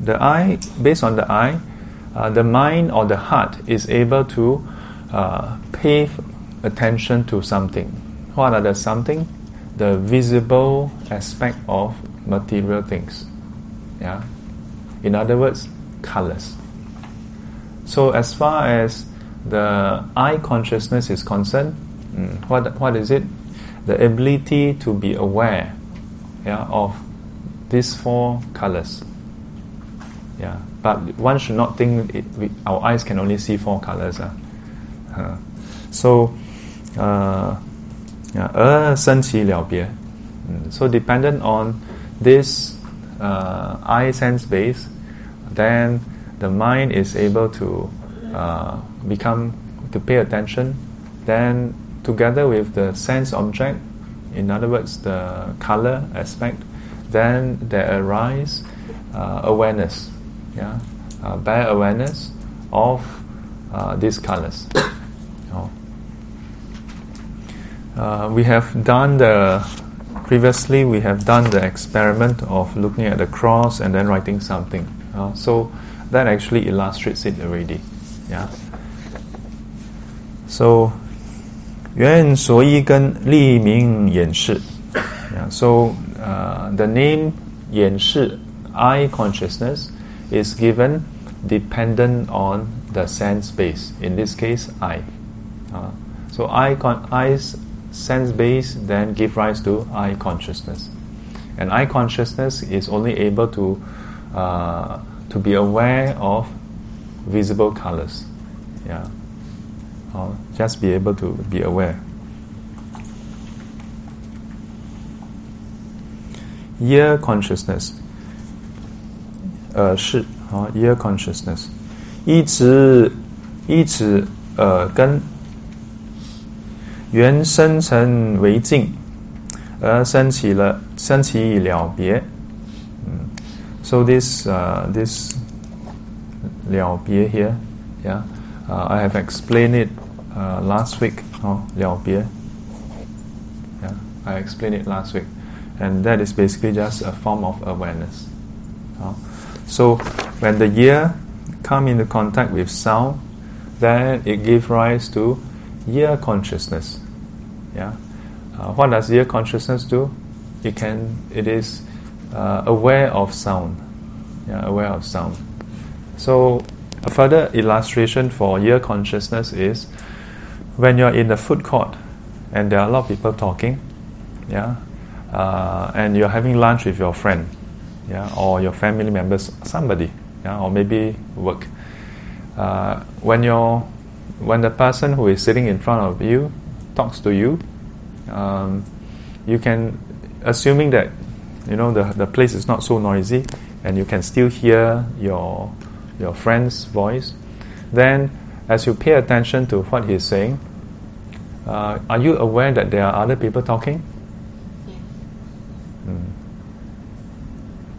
the eye, based on the eye, uh, the mind or the heart is able to uh, pay attention to something. What are the something? The visible aspect of material things. Yeah. In other words, colors. So as far as the eye consciousness is concerned, mm, what what is it? The ability to be aware, yeah, of these four colors. Yeah, but one should not think it, we, our eyes can only see four colors. Uh. Ah. Uh, so, uh, yeah, mm, so dependent on this uh, eye sense base, then the mind is able to uh, become to pay attention. Then together with the sense object, in other words, the color aspect, then there arise uh, awareness yeah, uh, awareness of uh, these colors. Oh. Uh, we have done the previously we have done the experiment of looking at the cross and then writing something. Uh, so that actually illustrates it already. Yeah. So 原所依跟立名眼识。Yeah, so uh, the name 眼识 I consciousness is given dependent on the sense base. In this case, eye. Uh, so eye con- eyes sense base then give rise to eye consciousness, and eye consciousness is only able to uh, to be aware of visible colors. Yeah, or just be able to be aware. Ear consciousness. 呃是啊，ear consciousness，一直一直呃跟缘生成为境，而生起了生起了别。嗯，so this uh, this 了别 here, yeah, uh, I have explained it uh, last week. 哦，了别。Yeah, I explained it last week, and that is basically just a form of awareness. 好 so when the ear come into contact with sound, then it gives rise to ear consciousness. Yeah. Uh, what does ear consciousness do? It can. It is uh, aware of sound. Yeah, aware of sound. So a further illustration for ear consciousness is when you're in the food court and there are a lot of people talking. Yeah. Uh, and you're having lunch with your friend yeah, or your family members, somebody, yeah, or maybe work. Uh, when you're, when the person who is sitting in front of you talks to you, um, you can, assuming that, you know, the the place is not so noisy, and you can still hear your your friend's voice, then as you pay attention to what he's saying, uh, are you aware that there are other people talking?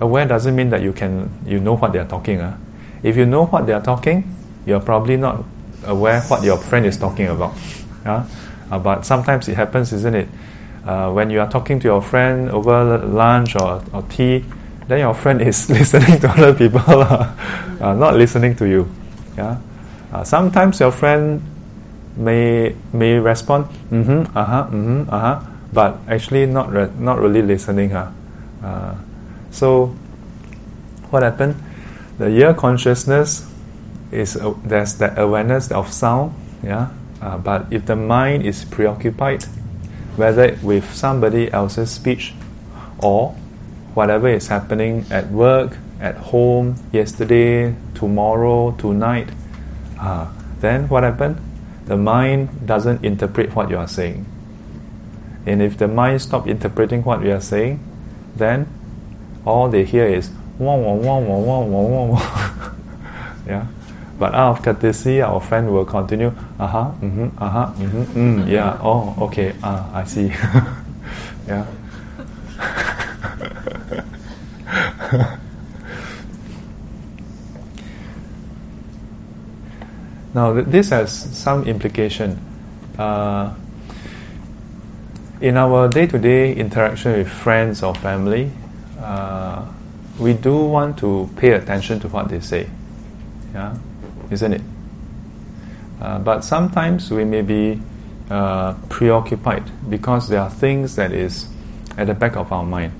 Aware doesn't mean that you can you know what they are talking. Uh. If you know what they are talking, you're probably not aware what your friend is talking about. Uh. Uh, but sometimes it happens, isn't it? Uh, when you are talking to your friend over lunch or, or tea, then your friend is listening to other people, uh, not listening to you. Yeah. Uh, sometimes your friend may may respond, mm-hmm, uh-huh, mm-hmm, uh-huh, but actually not re- not really listening. Huh? So what happened? The ear consciousness is uh, there's that awareness of sound, yeah. Uh, but if the mind is preoccupied, whether with somebody else's speech or whatever is happening at work, at home, yesterday, tomorrow, tonight, uh, then what happened? The mind doesn't interpret what you are saying. And if the mind stop interpreting what you are saying, then all they hear is wah wah wah wah wah wah wah yeah. But out of courtesy, our friend will continue. Uh huh. Mm-hmm. Uh huh. Mm-hmm. Mm, yeah. Oh. Okay. Ah. I see. yeah. now th- this has some implication. Uh, in our day-to-day interaction with friends or family, uh, we do want to pay attention to what they say. Yeah, isn't it? Uh, but sometimes we may be uh, preoccupied because there are things that is at the back of our mind.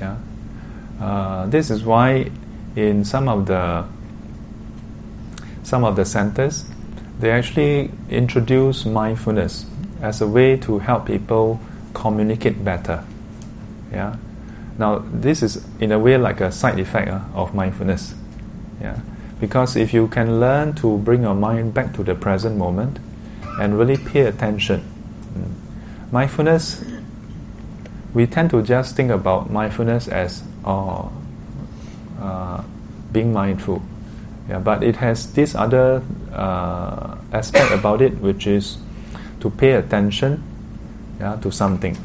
Yeah, uh, this is why in some of the some of the centers they actually introduce mindfulness as a way to help people communicate better. Yeah. Now this is in a way like a side effect uh, of mindfulness. Yeah. Because if you can learn to bring your mind back to the present moment and really pay attention, mm, mindfulness we tend to just think about mindfulness as oh, uh, being mindful. Yeah, but it has this other uh, aspect about it, which is to pay attention yeah, to something,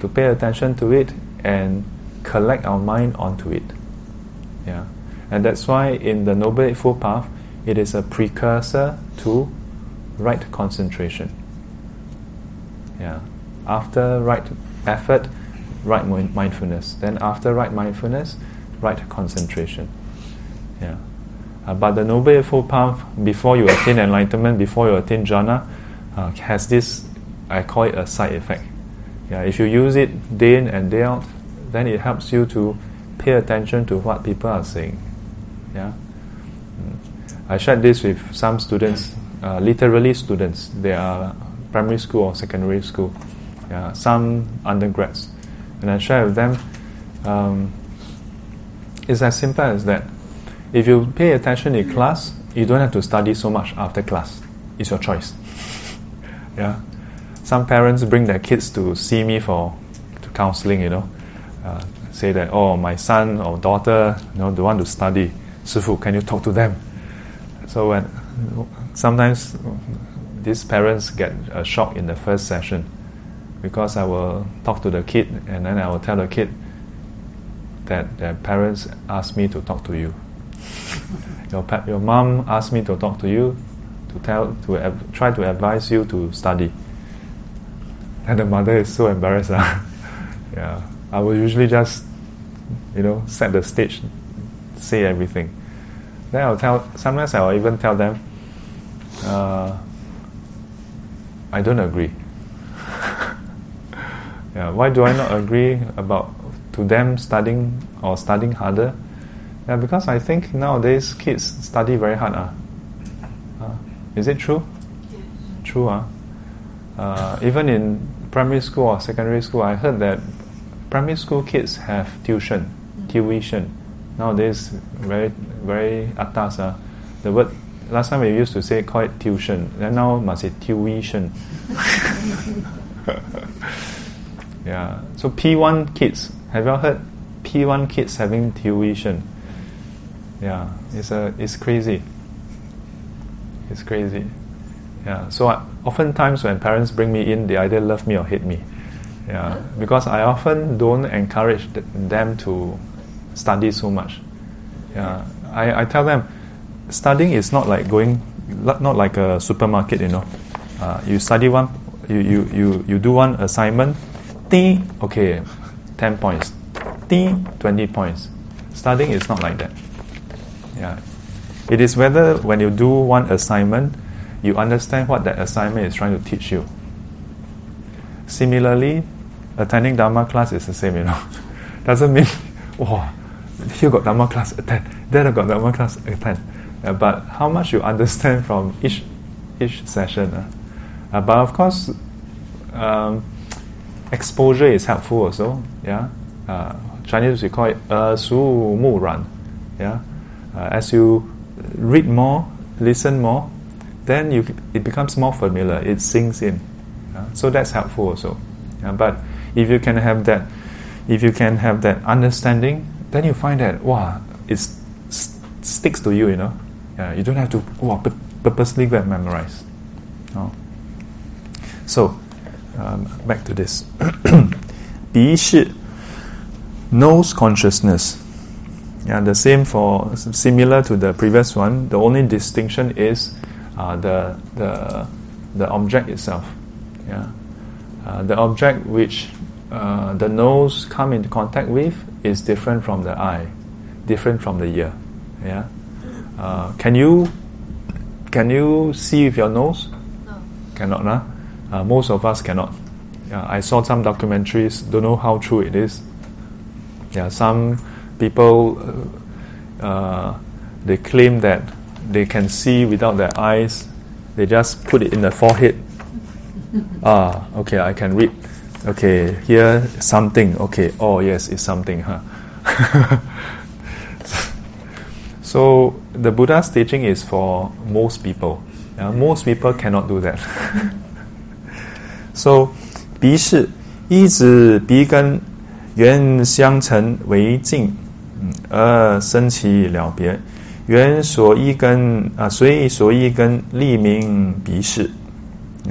to pay attention to it and collect our mind onto it. Yeah, and that's why in the Noble Eightfold Path, it is a precursor to right concentration. Yeah, after right effort, right mindfulness. Then after right mindfulness, right concentration. Yeah. Uh, but the Noble Eightfold Path, before you attain enlightenment, before you attain jhana, uh, has this, I call it a side effect. Yeah, if you use it day in and day out, then it helps you to pay attention to what people are saying. Yeah. Mm. I shared this with some students, uh, literally students. They are primary school or secondary school. Yeah, some undergrads, and I share with them. Um, it's as simple as that. If you pay attention in class, you don't have to study so much after class. It's your choice. yeah. Some parents bring their kids to see me for to counseling, you know. Uh, say that, oh, my son or daughter, you know, they want to study. Sifu, can you talk to them? So when sometimes these parents get a shock in the first session because I will talk to the kid and then I will tell the kid that their parents asked me to talk to you. your pa- your mom asked me to talk to you to tell to av- try to advise you to study. And the mother is so embarrassed. Yeah, I will usually just you know set the stage, say everything. Then I'll tell. Sometimes I will even tell them. Uh, I don't agree. yeah, why do I not agree about to them studying or studying harder? Yeah, because I think nowadays kids study very hard. Uh. Uh, is it true? Yes. True. Uh. Uh, even in primary school or secondary school, I heard that primary school kids have tuition, tuition. Nowadays, very very atas. Uh. The word last time we used to say call it tuition, and now must say tuition. yeah. So P1 kids, have you heard P1 kids having tuition? Yeah, it's a it's crazy. It's crazy. Yeah. So I, oftentimes when parents bring me in, they either love me or hate me. Yeah, because I often don't encourage th- them to study so much. Yeah, I, I tell them studying is not like going, not like a supermarket, you know. Uh, you study one, you, you, you, you do one assignment, T, okay, 10 points, T, 20 points. Studying is not like that. Yeah. It is whether when you do one assignment, you understand what that assignment is trying to teach you. Similarly, attending Dharma class is the same, you know. Doesn't mean, wow, here got Dharma class, attend, there got Dharma class, attend. Uh, but how much you understand from each each session. Uh. Uh, but of course, um, exposure is helpful also. Yeah, uh, Chinese we call it uh, su mu ran. Yeah, uh, as you read more, listen more, then you, it becomes more familiar. It sinks in. Yeah? So that's helpful also. Yeah, but if you can have that, if you can have that understanding, then you find that wow, it sticks to you. You know, yeah, you don't have to wow, purposely go and memorize. No. So um, back to this. 鼻识 nose consciousness. Yeah, the same for similar to the previous one. The only distinction is uh, the the the object itself. Yeah, uh, the object which uh, the nose come into contact with is different from the eye, different from the ear. Yeah, uh, can you can you see with your nose? No. Cannot, nah? Uh, most of us cannot. Yeah, I saw some documentaries. Don't know how true it is. Yeah, some people uh, uh, they claim that they can see without their eyes. They just put it in the forehead ah, okay, I can read. Okay, here something. Okay, oh yes, it's something, huh? so the Buddha's teaching is for most people. Uh, most people cannot do that. so 鼻识一指鼻根原相成为境，而生其了别。原所依根啊，随所依根立名鼻识。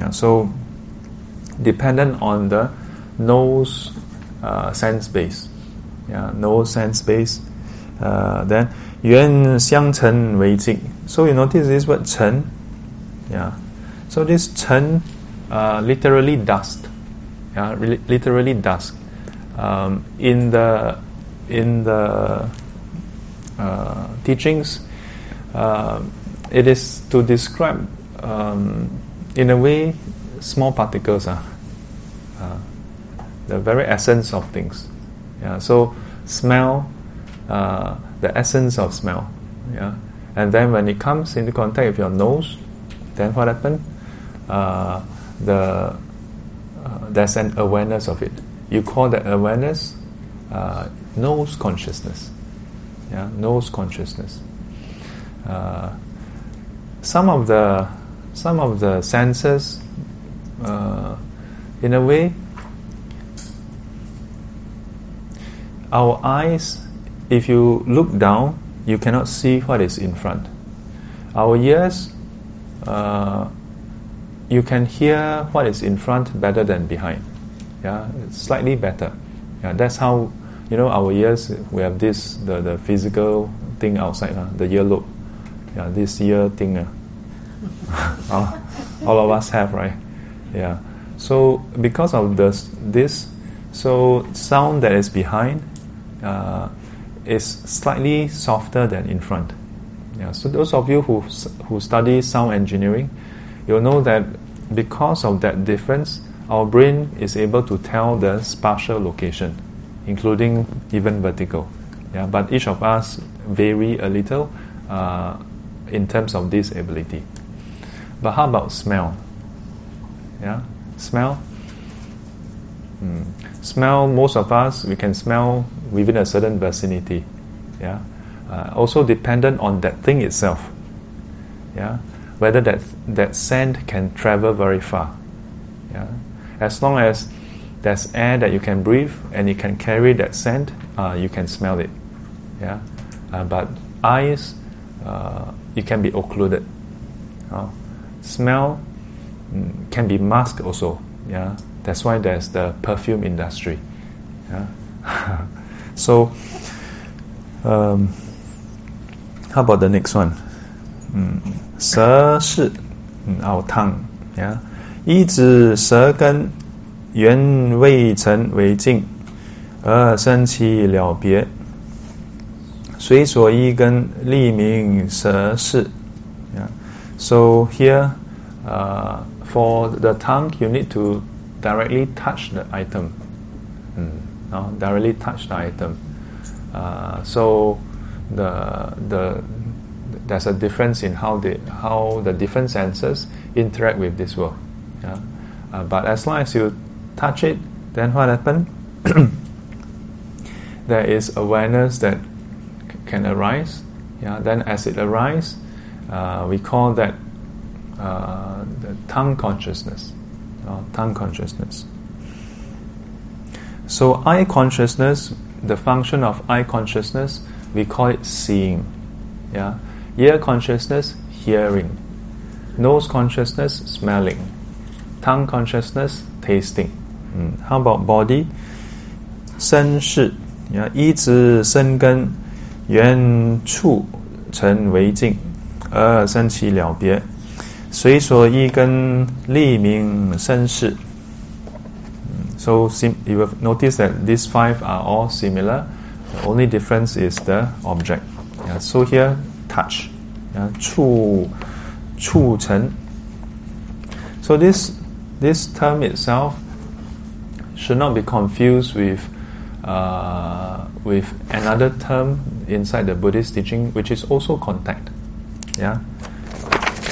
啊，so。dependent on the nose uh, sense base. Yeah, nose sense base. Uh, then yuan xiang chen wei jing. So you notice this word chen. Yeah. So this chen uh, literally dust. Yeah, literally dust. Um, in the in the uh, teachings, uh, it is to describe um, in a way small particles. are uh, the very essence of things. Yeah. So smell, uh, the essence of smell. Yeah. And then when it comes into contact with your nose, then what happened? Uh, the uh, there's an awareness of it. You call that awareness nose consciousness. Yeah, nose consciousness. Some of the some of the senses, uh, in a way, our eyes, if you look down, you cannot see what is in front. Our ears uh, you can hear what is in front better than behind. Yeah, it's slightly better. Yeah, that's how you know our ears. We have this the, the physical thing outside, uh, the earlobe. Yeah, this ear thing. Uh, all, all of us have, right? Yeah. So because of this, this, so sound that is behind uh, is slightly softer than in front. Yeah, so those of you who who study sound engineering, you'll know that because of that difference, our brain is able to tell the spatial location, including even vertical. Yeah, but each of us vary a little uh, in terms of this ability. But how about smell? Yeah, smell. Mm. Smell. Most of us we can smell within a certain vicinity. Yeah uh, also dependent on that thing itself. Yeah, whether that that scent can travel very far. Yeah, as long as there's air that you can breathe and you can carry that scent, uh, you can smell it. Yeah, uh, but eyes, uh, it can be occluded. Smell can be mask also. Yeah, that's why there's the perfume industry. Yeah, so. Um, how about the next one? 嗯，舌是嗯，our tongue，呀，一指舌根原未成为净，而生其了别，随所依根立名舌是。Yeah. So here, uh, for the tongue, you need to directly touch the item. Mm, no? Directly touch the item. Uh, so the the there's a difference in how the how the different senses interact with this world. Yeah? Uh, but as long as you touch it, then what happens? there is awareness that c- can arise. Yeah. Then as it arises, uh, we call that uh, the tongue consciousness. Uh, tongue consciousness. So eye consciousness, the function of eye consciousness we call it seeing. Yeah, ear consciousness, hearing, nose consciousness, smelling, tongue consciousness, tasting. Mm. How about body? 身是，yeah, 一指生根，缘处成为净，而生其了别， 随所依根立名身世。So sim- you have noticed that these five are all similar. The only difference is the object. Yeah, so here, touch. Yeah, 触,触成. So this this term itself should not be confused with uh, with another term inside the Buddhist teaching, which is also contact. Yeah.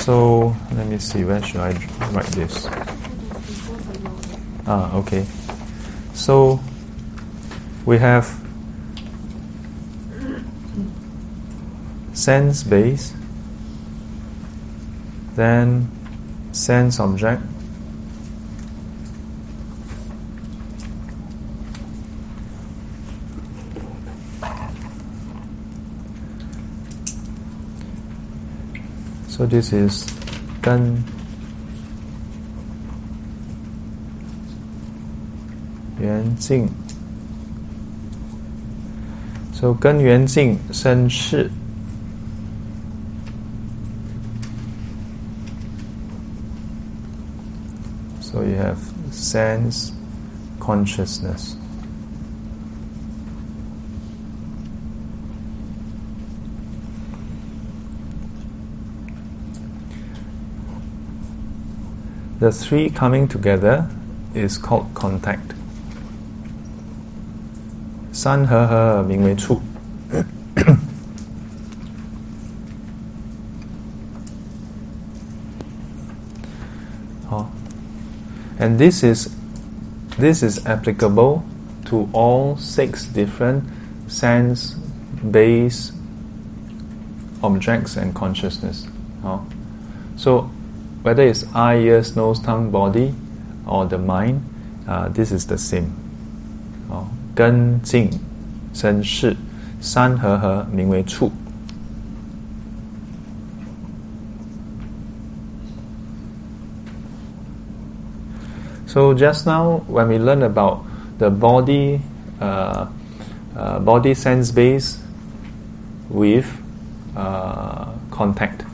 So let me see. Where should I write this? Ah, okay. So we have sense base, then sense object, So this is 根缘境。So 根缘境生事。So you have sense consciousness. The three coming together is called contact. 三合合名为触。好 and this is this is applicable to all six different sense based objects and consciousness. 好 So whether it's eye, ears, nose, tongue, body, or the mind, uh, this is the same. 好根境生事三合合名为触。So just now, when we learn about the body, uh, uh, body sense base with uh, contact,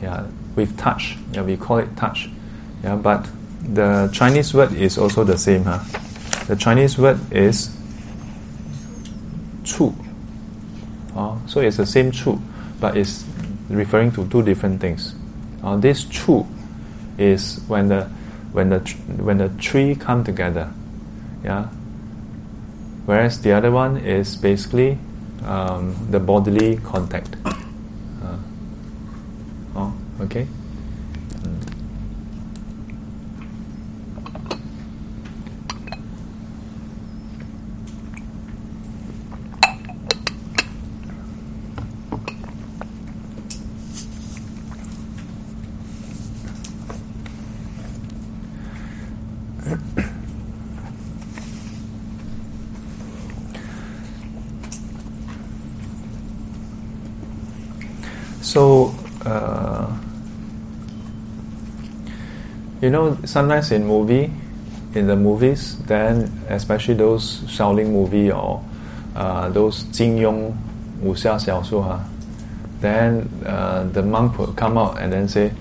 yeah, with touch, Yeah, we call it touch. Yeah, but the Chinese word is also the same, huh? The Chinese word is chu. Uh, so it's the same chu, but it's referring to two different things. Uh, this chu is when the when the when the three come together, yeah. Whereas the other one is basically um, the bodily contact. Uh, oh, okay. you know, sometimes in movie, in the movies, then especially those Shaolin movie or uh, those Jin Yong ah, then uh, the monk will come out and then say,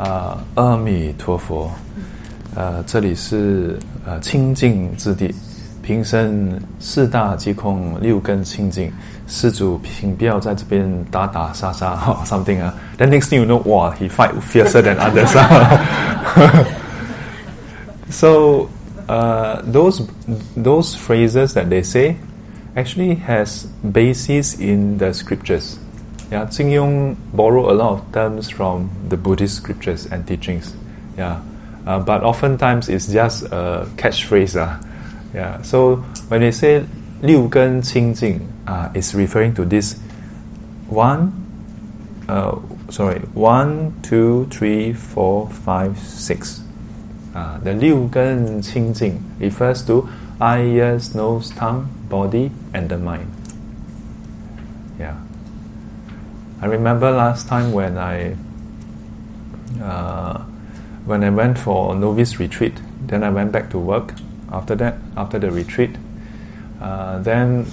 uh, 阿弥陀佛，呃，这里是呃清净之地，平生四大皆空，六根清净。施主，请不要在这边打打杀杀，something uh, uh, 啊。Then ah. next thing you know, wow, he fight fiercer than others. Ah. so uh, those those phrases that they say actually has basis in the scriptures. Yeah, Jin Yong borrow a lot of terms from the Buddhist scriptures and teachings. Yeah, uh, but oftentimes it's just a catchphrase. Uh. Yeah, so when they say Liu Gen Qing Jing, uh, it's referring to this one, uh, sorry, one, two, three, four, five, six. Uh, the 六根清净 refers to eye, ears, nose, tongue, body, and the mind. Yeah. I remember last time when I uh, when I went for novice retreat, then I went back to work after that, after the retreat, uh, then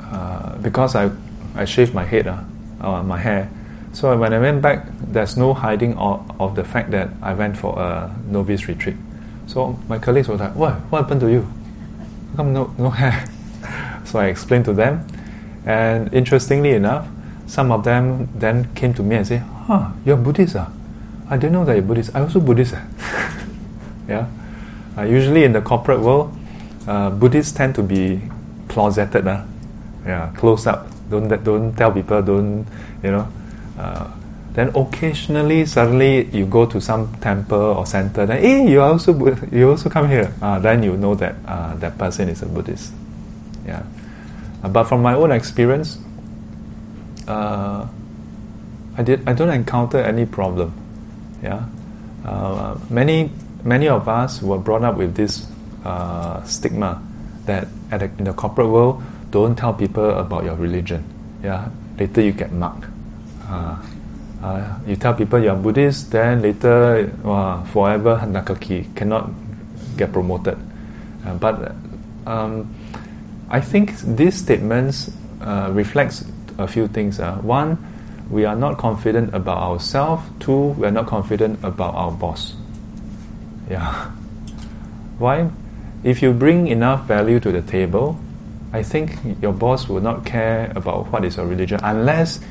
uh, because I I shaved my head, uh, uh, my hair, so when I went back, there's no hiding of, of the fact that I went for a novice retreat. So my colleagues were like, "What? What happened to you? How come no no hair?" so I explained to them, and interestingly enough, some of them then came to me and said, "Huh, you're Buddhist, ah? I didn't know that you're Buddhist. I also Buddhist." ah." yeah. Uh, usually in the corporate world, uh, Buddhists tend to be closeted, uh, yeah, close up. Don't don't tell people. Don't you know? Uh, then occasionally, suddenly you go to some temple or center. Then, hey, you also you also come here. Uh, then you know that uh, that person is a Buddhist. Yeah. But from my own experience, uh, I did I don't encounter any problem. Yeah. Uh, many many of us were brought up with this uh, stigma that at the, in the corporate world, don't tell people about your religion. Yeah, later you get marked. Uh, Uh, you tell people you're Buddhist, then later, wow, forever Nakaki, cannot get promoted. Uh, but um, I think these statements uh, reflects a few things. Uh. One, we are not confident about ourselves. Two, we are not confident about our boss. Yeah. Why? If you bring enough value to the table, I think your boss will not care about what is your religion unless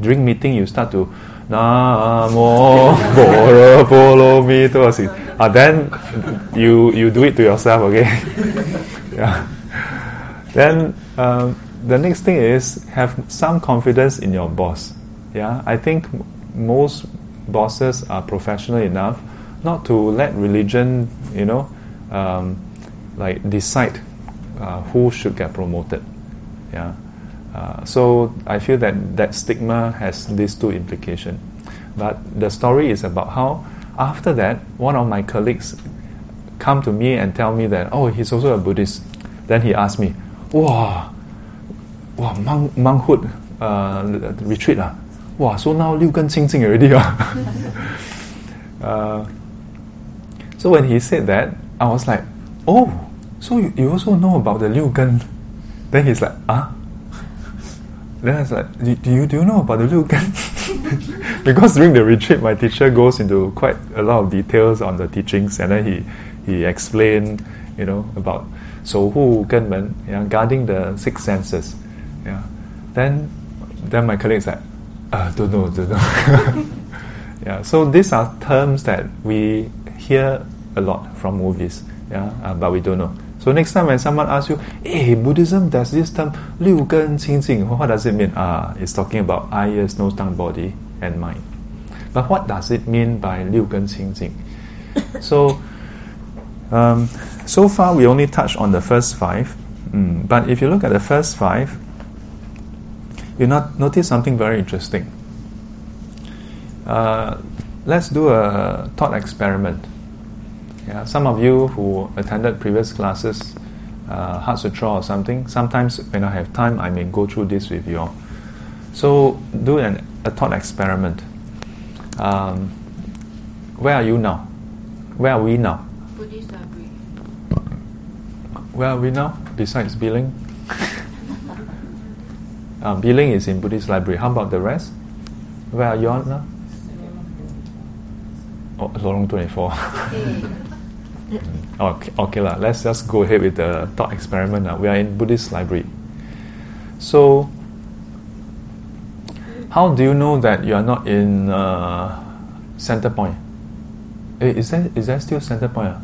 during meeting you start to Namo Boro Polo Mi Tosi. Uh, then you you do it to yourself, okay? yeah. Then um, the next thing is have some confidence in your boss. Yeah, I think most bosses are professional enough not to let religion, you know, um, like decide uh, who should get promoted. Yeah. Uh, so I feel that that stigma has these two implications. But the story is about how after that, one of my colleagues come to me and tell me that, oh, he's also a Buddhist. Then he asked me, wow, wow monk, monkhood uh, retreat. Ah. Wow, so now Liu Gen Qing Jing already. Ah. uh, so when he said that, I was like, oh, so you, you also know about the Liu Gen? Then he's like, ah, then I was like, do, do you do you know about the Liu Gen? because during the retreat, my teacher goes into quite a lot of details on the teachings, and then he he explained, you know, about so who yeah, guarding the six senses, yeah. Then then my colleague said, uh, don't know, don't know. yeah. So these are terms that we hear a lot from movies, yeah, uh, but we don't know. So next time when someone asks you, hey, Buddhism does this term, Liu Gen Qing Jing, what does it mean? Ah, it's talking about eyes, nose, tongue, body, and mind. But what does it mean by Liu Gen Qing Jing? So, um, so far we only touched on the first five. Mm, but if you look at the first five, you not notice something very interesting. Uh, let's do a thought experiment. Yeah, some of you who attended previous classes, uh, Heart Sutra or something, sometimes when I have time, I may go through this with you all. So do an, a thought experiment. Um, where are you now? Where are we now? Buddhist library. Where are we now? Besides Biling? um, Biling is in Buddhist library. How about the rest? Where are you all now? Oh, Lorong 24. okay, okay lah. Let's just go ahead with the thought experiment. Now. We are in Buddhist library. So, how do you know that you are not in uh, center point? Eh, is that is that still center point? ah?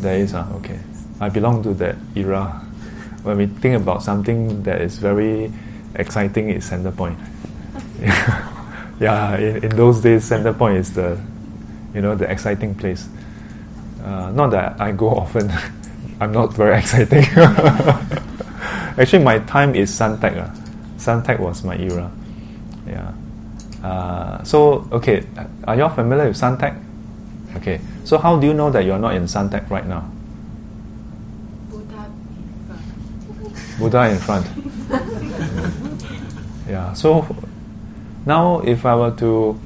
There is. Ah, okay. I belong to that era. When we think about something that is very exciting, it's center point. yeah, in, in those days, center point is the you know the exciting place. Uh, not that I go often. I'm not very exciting. Actually, my time is Suntec. Uh. Suntec was my era. Yeah. Uh, so, okay, are y'all familiar with Suntec? Okay. So, how do you know that you're not in Suntec right now? Buddha in front. Buddha in front. yeah. So, now if I were to,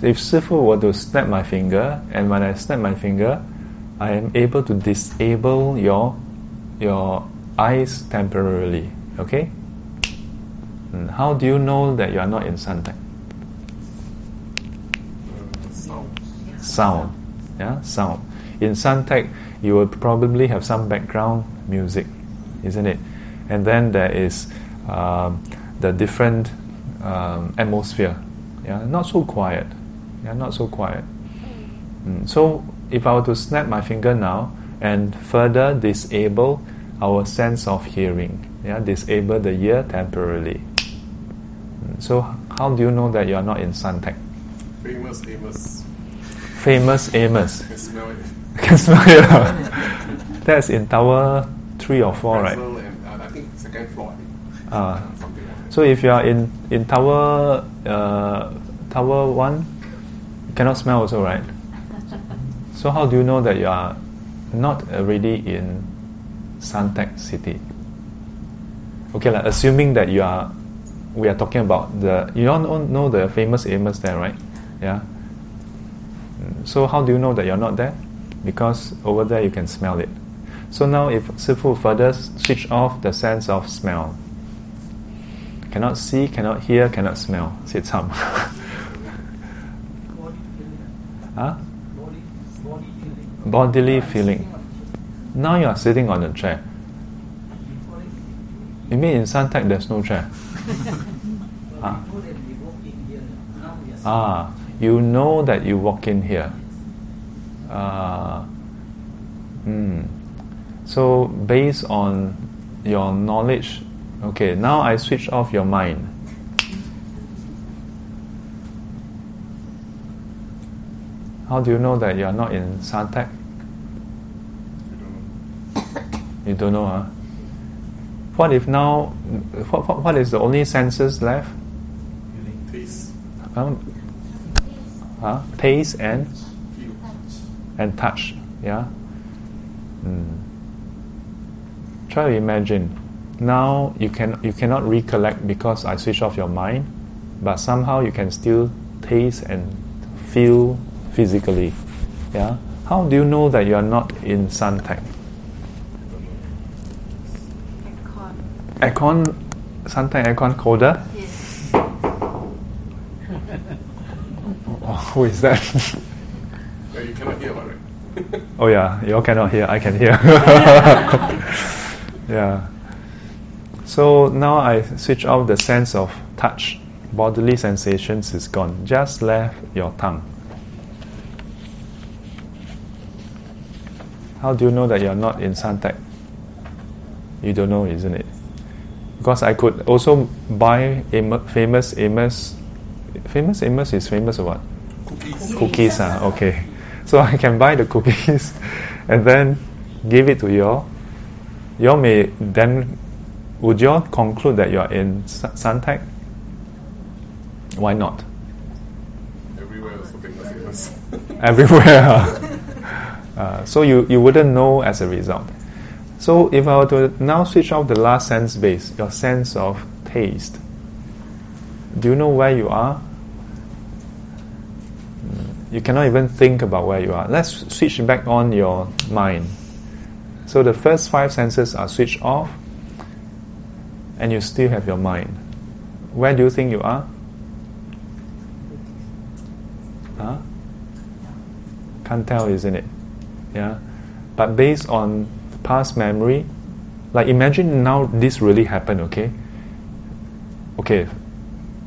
if Sifu were to snap my finger, and when I snap my finger, I am able to disable your your eyes temporarily. Okay. And how do you know that you are not in? Uh, sound. Sound. Yeah, sound. In Suntec, you will probably have some background music, isn't it? And then there is um, the different um, atmosphere. Yeah, not so quiet. Yeah, not so quiet. Mm, So if I were to snap my finger now and further disable our sense of hearing, yeah, disable the ear temporarily. Mm, So how do you know that you are not in Suntec? Famous Amos. Famous Amos. Can smell it. Can smell it. That's in tower three or four, right? And, uh, I think second floor. I. Ah. Like. So if you are in in tower uh, tower one, you cannot smell also, right? So how do you know that you are not already in Suntec city? Okay, like assuming that you are, we are talking about the you all know, the famous Amos there, right? Yeah. Mm, So how do you know that you're not there? Because over there you can smell it. So now if Sifu further switch off the sense of smell. Cannot see, cannot hear, cannot smell. Sit some. Huh? Body, body feeling. Bodily feeling. Now you are sitting on a chair. You mean in Suntec there's no chair? Ah. before that we walk in here, now we are sitting. Ah, you know that you walk in here. Uh, mm. So based on your knowledge, okay, now I switch off your mind. How do you know that you are not in Suntec? You don't know. You don't know, huh? What if now? What, what, what is the only senses left? Taste, Um, huh? Taste and feel. and touch. Yeah. Mm. Try to imagine. Now you can you cannot recollect because I switch off your mind, but somehow you can still taste and feel physically. Yeah. How do you know that you are not in Suntec? Aircon. Aircon, Suntec aircon colder. Yes. Oh, who is that? Well, you cannot hear, right? Oh yeah, you all cannot hear. I can hear. yeah. So now I switch off the sense of touch. Bodily sensations is gone. Just left your tongue. How do you know that you are not in Suntec? You don't know, isn't it? Because I could also buy Amo- famous Amos. Famous Amos is famous or what? Cookies. cookies ah, okay so I can buy the cookies and then give it to you all you all may then would you all conclude that you are in Su- Suntec why not Everywhere famous. everywhere ah. uh, so you, you wouldn't know as a result so if I were to now switch off the last sense base your sense of taste do you know where you are you cannot even think about where you are. Let's switch back on your mind. So the first five senses are switched off, and you still have your mind. Where do you think you are? Huh? Can't tell, isn't it? Yeah. But based on past memory, like imagine now this really happened, okay? Okay,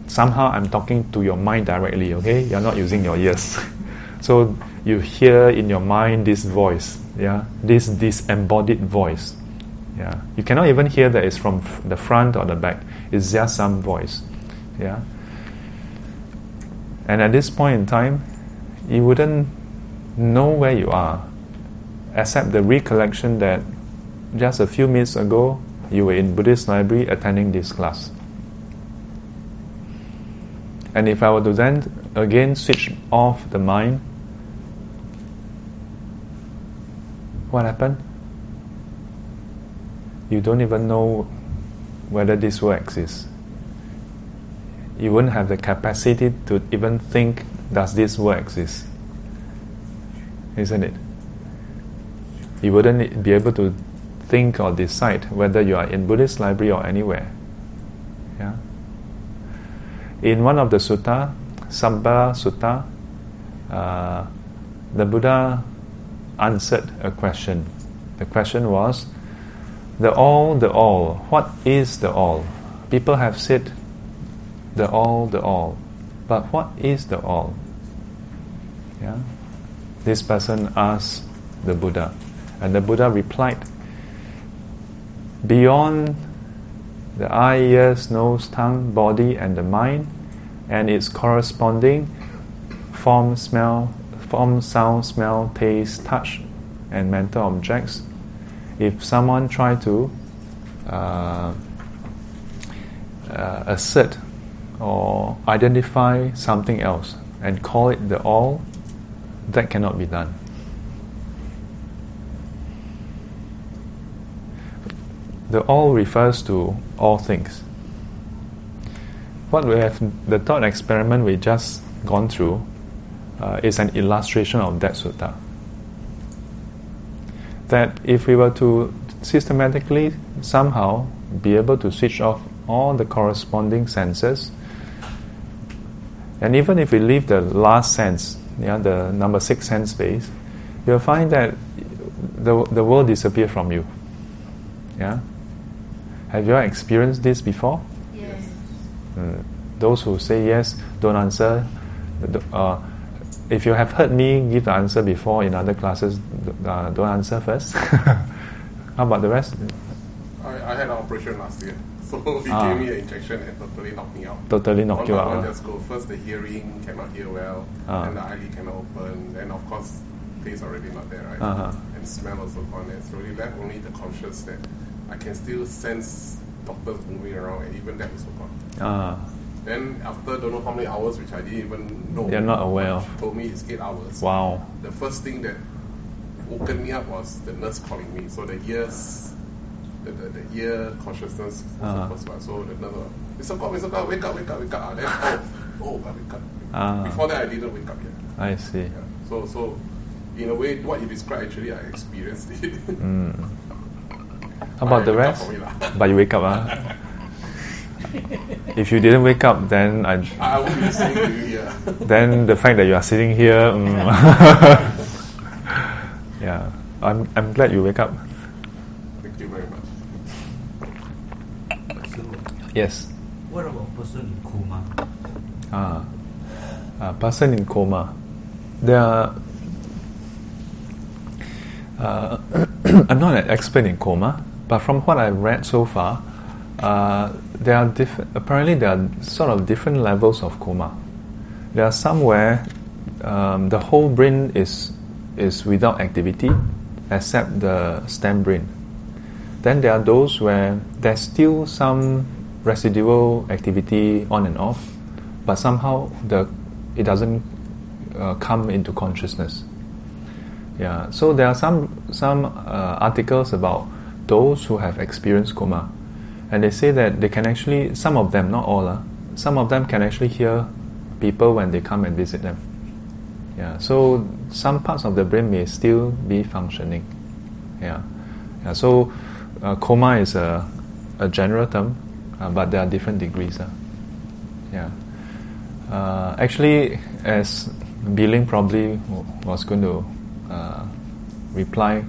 somehow I'm talking to your mind directly, okay? You're not using your ears. so you hear in your mind this voice, yeah? This disembodied voice. Yeah. You cannot even hear that it's from f- the front or the back. It's just some voice. Yeah. And at this point in time, you wouldn't know where you are, except the recollection that just a few minutes ago you were in Buddhist library attending this class. And if I were to then again switch off the mind, what happened? You don't even know whether this will exist. You wouldn't have the capacity to even think, does this world exist? Isn't it? You wouldn't be able to think or decide whether you are in Buddhist library or anywhere. Yeah. In one of the sutta, Sabba Sutta, uh, the Buddha answered a question. The question was, the all, the all. What is the all? People have said, the all, the all. But what is the all? Yeah. This person asked the Buddha, and the Buddha replied, beyond the eye, ears, nose, tongue, body, and the mind, and its corresponding form, smell, form, sound, smell, taste, touch, and mental objects. If someone try to uh, uh, assert or identify something else and call it the all, that cannot be done. The all refers to all things. What we have, the thought experiment we just gone through, uh, is an illustration of that sutta. That if we were to systematically somehow be able to switch off all the corresponding senses, and even if we leave the last sense, yeah, the number six sense base, you'll find that the, the world disappears from you. Yeah? Have you experienced this before? Yes. Mm. Those who say yes, don't answer. Uh, if you have heard me give the answer before in other classes, uh, don't answer first. How about the rest? I, I had an operation last year. So he Ah. gave me an injection and totally knocked me out. Totally knocked One you out, one just go. First the hearing cannot hear well, Ah. then the eyelid cannot open, then of course taste already not there, right? Uh-huh. And smell also gone. And slowly left only the conscious that I can still sense doctors moving around and even that also gone. Ah, Then after don't know how many hours, which I didn't even know. They're not aware of. Told me it's eight hours. wow. The first thing that woken me up was the nurse calling me. So the ears, the, the, the ear consciousness was Ah. the first one. So the nurse was, Mr. Kwok, Mr. Kwok, wake up, wake up, wake up. Then, oh, oh, I wake up. Ah. Before that, I didn't wake up yet. I see. Yeah. So, so in a way, what you described actually, I experienced it. Mm. How about the I wake rest? for me lah. But you wake up, ah. If you didn't wake up, then I, I won't be listening to you here. then the fact that you are sitting here, mm, yeah, I'm I'm glad you wake up. Thank you very much. So, Yes. what about person in coma? Ah, a person in coma. There are. Uh, I'm not an expert in coma, but from what I've read so far, uh, there are different. Apparently, there are sort of different levels of coma. There are some where um, the whole brain is is without activity, except the stem brain. Then there are those where there's still some residual activity on and off, but somehow the it doesn't uh, come into consciousness. Yeah, so there are some some uh, articles about those who have experienced coma, and they say that they can actually some of them, not all, uh, some of them can actually hear people when they come and visit them. Yeah, so some parts of the brain may still be functioning. Yeah, yeah. So uh, coma is a a general term, uh, but there are different degrees. Uh. Yeah. Uh, actually, as Biling probably was going to uh, reply,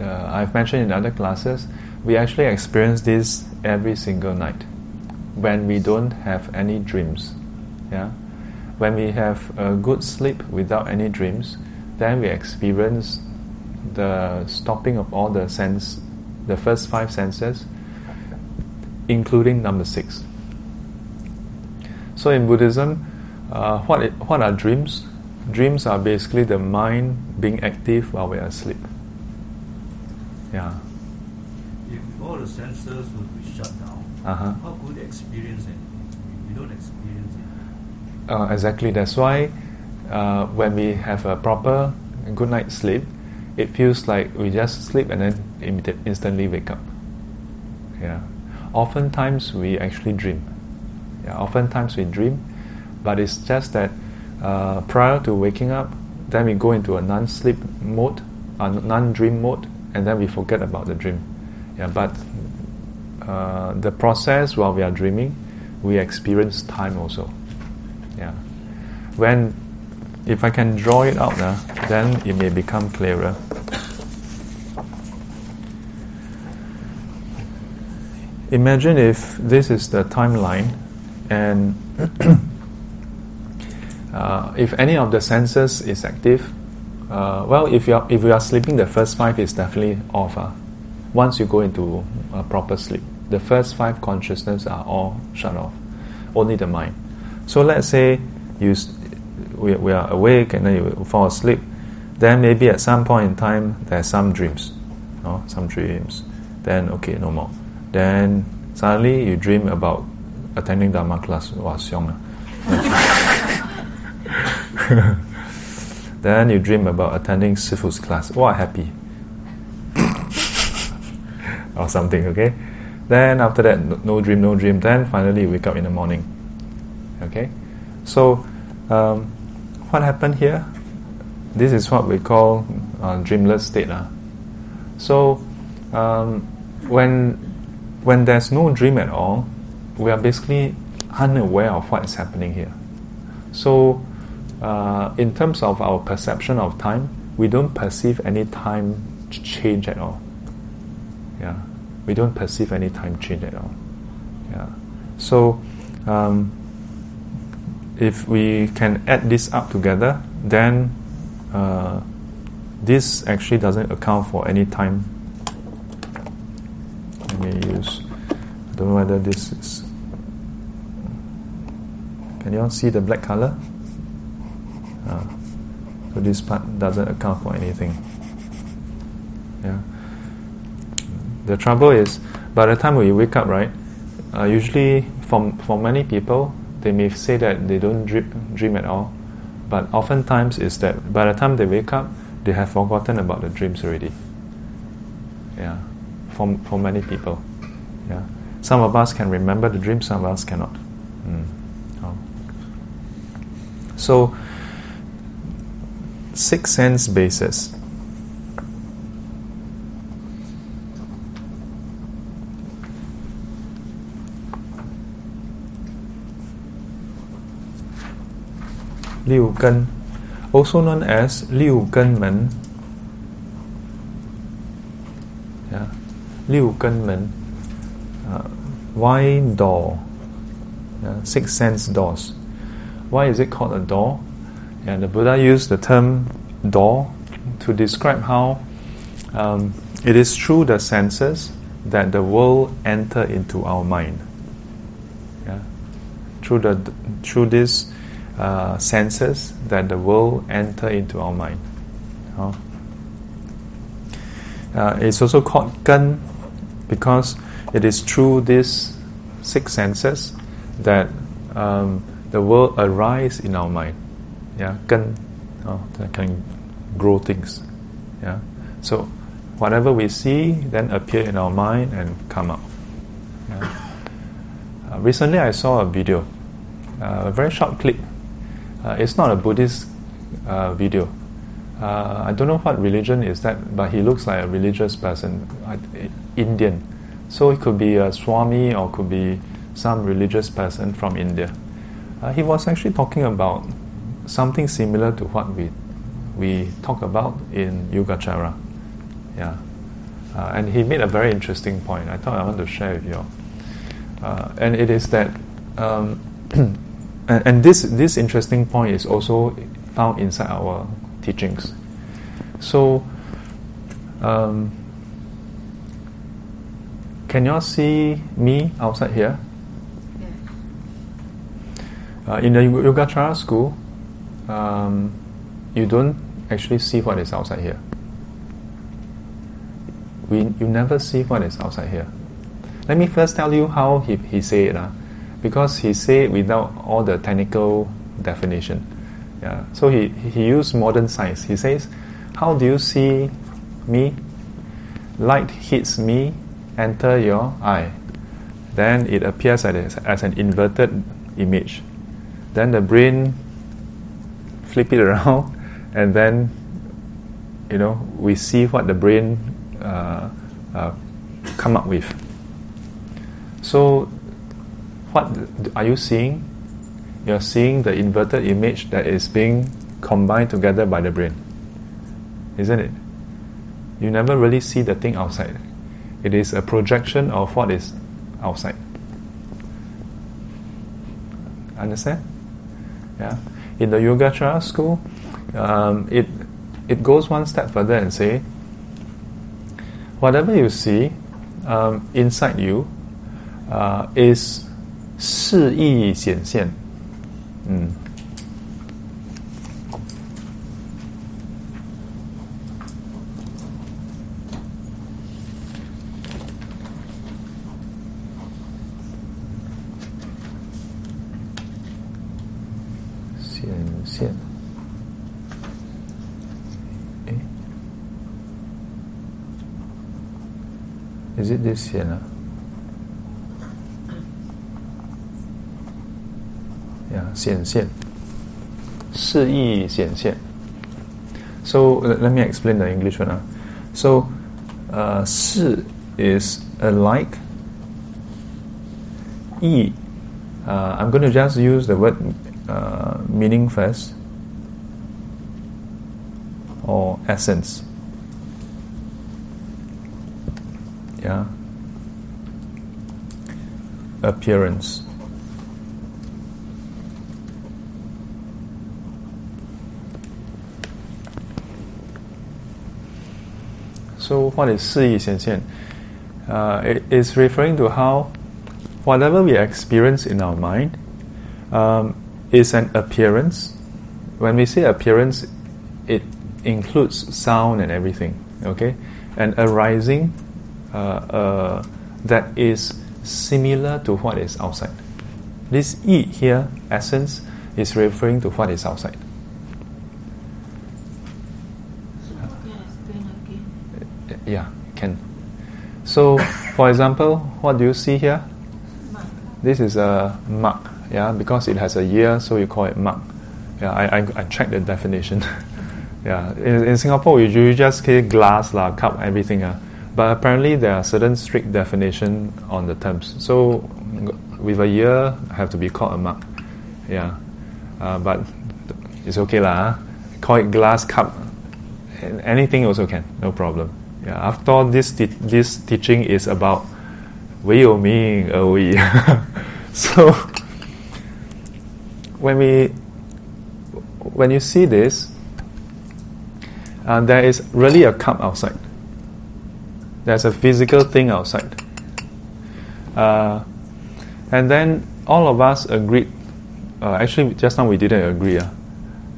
uh, I've mentioned in other classes, we actually experience this every single night when we don't have any dreams. Yeah, when we have a good sleep without any dreams, then we experience the stopping of all the sense, the first five senses, including number six. So in Buddhism, uh, what what are dreams? Dreams are basically the mind being active while we are asleep. Yeah. If all the senses would be shut down, Uh-huh. how could you experience it? You don't experience it. Uh, exactly. That's why uh, when we have a proper good night's sleep, it feels like we just sleep and then instantly wake up. Yeah. Oftentimes we actually dream. Yeah. Oftentimes we dream, but it's just that uh, prior to waking up, then we go into a non-sleep mode, a non-dream mode, and then we forget about the dream. Yeah. But uh, the process while we are dreaming, we experience time also. Yeah. When, if I can draw it out now, then it may become clearer. Imagine if this is the timeline, and uh, if any of the senses is active, uh, well, if you are if you are sleeping, the first five is definitely off. ah. Once you go into a proper sleep, the first five consciousness are all shut off. Only the mind. So let's say you we, we are awake and then you fall asleep. Then maybe at some point in time there's some dreams, no? some dreams. Then okay, no more. Then suddenly you dream about attending Dharma class. Wow, xiong ah. then you dream about attending Sifu's class. Wow, happy. or something, okay? Then after that, no, no dream, no dream. Then finally you wake up in the morning. Okay? So, um, what happened here? This is what we call uh, dreamless state. Uh. So um, when when there's no dream at all, we are basically unaware of what is happening here. So uh, in terms of our perception of time, we don't perceive any time change at all. Yeah, we don't perceive any time change at all. Yeah, so um, if we can add this up together, then uh, this actually doesn't account for any time. Let me use. I don't know whether this is. Can you all see the black color? Uh, so this part doesn't account for anything. Yeah. The trouble is, by the time we wake up, right? Uh, usually, for for many people, they may say that they don't dream, dream at all, but oftentimes is that by the time they wake up, they have forgotten about the dreams already. Yeah, for for many people. Yeah, some of us can remember the dream, some of us cannot. Mm. Oh. So, six sense basis. Liu Gen, also known as Liu Gen Men. Yeah, Liu Gen Men. Uh, why door? Yeah, six sense doors. Why is it called a door? And the Buddha used the term door to describe how um, it is through the senses that the world enter into our mind. Yeah? Through the through this uh, senses that the world enter into our mind. Uh, it's also called gen because it is through these six senses that um, the world arise in our mind. Yeah, gan uh, that can grow things. Yeah, so whatever we see then appear in our mind and come out. Yeah. Uh, recently, I saw a video, uh, a very short clip uh, it's not a Buddhist uh, video. Uh, I don't know what religion is that, but he looks like a religious person, Indian. So it could be a Swami or could be some religious person from India. Uh, he was actually talking about something similar to what we we talk about in Yogacara. Yeah, uh, and he made a very interesting point. I thought I want to share with you. Uh, and it is that um, and, and this this interesting point is also found inside our teachings. So, um, can you all see me outside here? Uh, in the Yogacara school, um, you don't actually see what is outside here. We, you never see what is outside here. Let me first tell you how he, he said it. Uh because he said without all the technical definition. Yeah. So he, he used modern science. He says, How do you see me? Light hits me, enter your eye. Then it appears as, as an inverted image. Then the brain flip it around, and then you know we see what the brain uh, uh, come up with. So what are you seeing? You're seeing the inverted image that is being combined together by the brain. Isn't it? You never really see the thing outside. It is a projection of what is outside. Understand? Yeah In the Yogacara school, um, it it goes one step further and say, whatever you see um, inside you uh, is 示意显现，嗯。 ，is it this 显啊？显现， 示意显现. So let, let me explain the English one. ah. So uh, 示 is a like. 意 uh, I'm going to just use the word uh, meaning first or essence. yeah. Appearance. So what is 似义显现 uh, it is referring to how whatever we experience in our mind um, is an appearance. When we say appearance it includes sound and everything okay? And arising that is similar to what is outside. This e here, essence, is referring to what is outside. Can you explain again? Yeah, can. So, for example, what do you see here? Mark. This is a mug, yeah, because it has a year, so you call it mug. Yeah, I, I, I checked the definition. yeah, in, in Singapore you, usually just say glass, la, cup, everything. Uh. But apparently, there are certain strict definition on the terms. So, with a year, I have to be called a mug. Yeah. Uh, but it's okay lah. Ah. Call it glass cup. Anything also can, no problem. Yeah. After all, this te- this teaching is about Wei You Ming Wei. So when we when you see this, uh, there is really a cup outside. There's a physical thing outside. Uh, and then all of us agreed. Uh, actually, just now we didn't agree. Uh,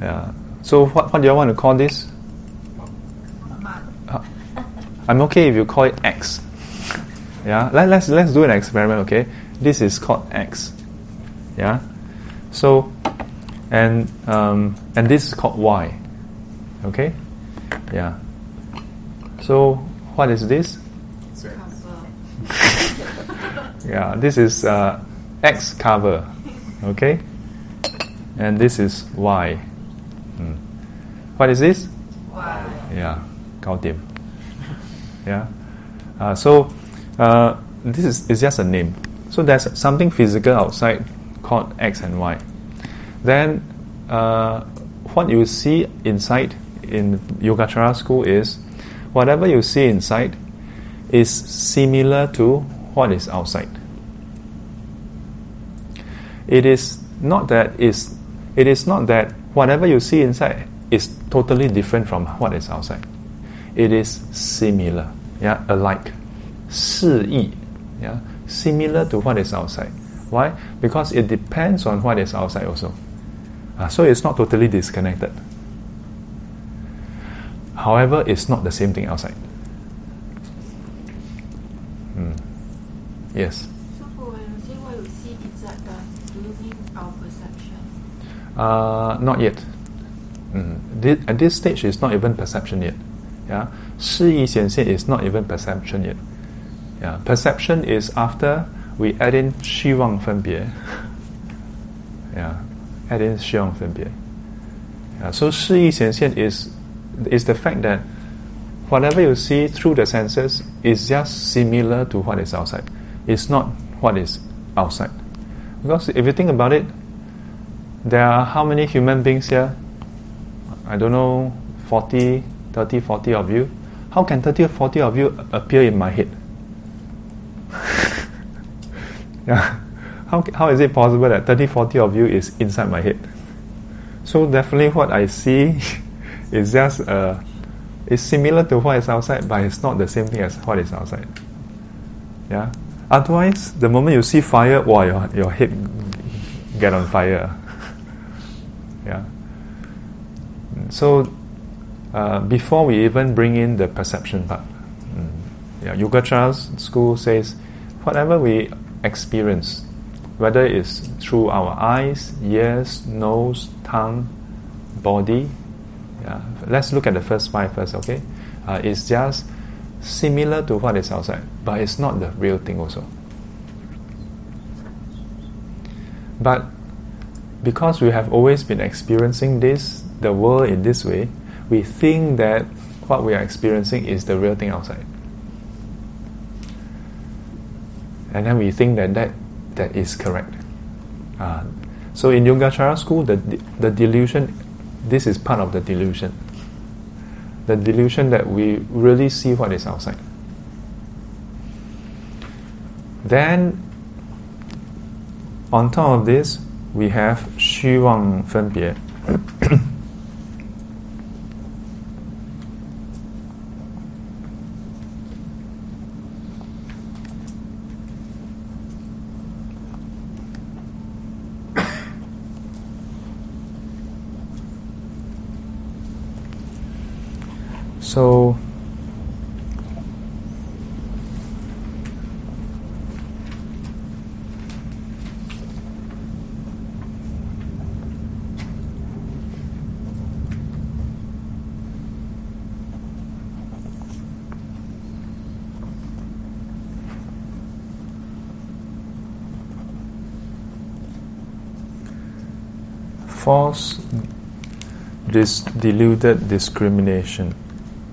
yeah. So what, what do you want to call this? Uh, I'm okay if you call it X. Yeah. Let, let's let's do an experiment. Okay. This is called X. Yeah. So, and um, and this is called Y. Okay. Yeah. So what is this? Yeah, this is uh, X cover, okay, and this is Y. Hmm. What is this? Yeah, 搞掂. Yeah. Uh, so uh, this is, is just a name. So there's something physical outside called X and Y. Then uh, what you see inside in Yogacara school is whatever you see inside is similar to what is outside. It is not that is it is not that whatever you see inside is totally different from what is outside. It is similar, yeah, alike. 似义, yeah, similar to what is outside. Why? Because it depends on what is outside also. Uh, so it's not totally disconnected. However, it's not the same thing outside. Mm. Yes. So when you say see inside do you mean our perception? Uh, not yet. Mm. This, at this stage, it's not even perception yet. Yeah, 似义显现 is not even perception yet. Yeah, perception is after we add in 虚妄分别. yeah, add in 虚妄分别. Yeah, so 似义显现 is is the fact that whatever you see through the senses is just similar to what is outside. It's not what is outside. Because if you think about it, there are how many human beings here? I don't know, 40, 30, 40 of you. How can 30 or 40 of you appear in my head? yeah. How, how is it possible that 30, 40 of you is inside my head? So definitely what I see is just uh, is similar to what is outside, but it's not the same thing as what is outside. Yeah. Otherwise, the moment you see fire, wow, your, your head get on fire. yeah. So uh, before we even bring in the perception part, mm, yeah, Yogacara school says whatever we experience, whether it's through our eyes, ears, nose, tongue, body, yeah, let's look at the first five first, okay? Uh, it's just similar to what is outside, but it's not the real thing also. But because we have always been experiencing this, the world in this way, we think that what we are experiencing is the real thing outside. And then we think that that, that is correct. Uh, so in Yogacara school, the, the delusion, this is part of the delusion. The delusion that we really see what is outside. Then, on top of this, we have 虚妄分别。 So false this deluded discrimination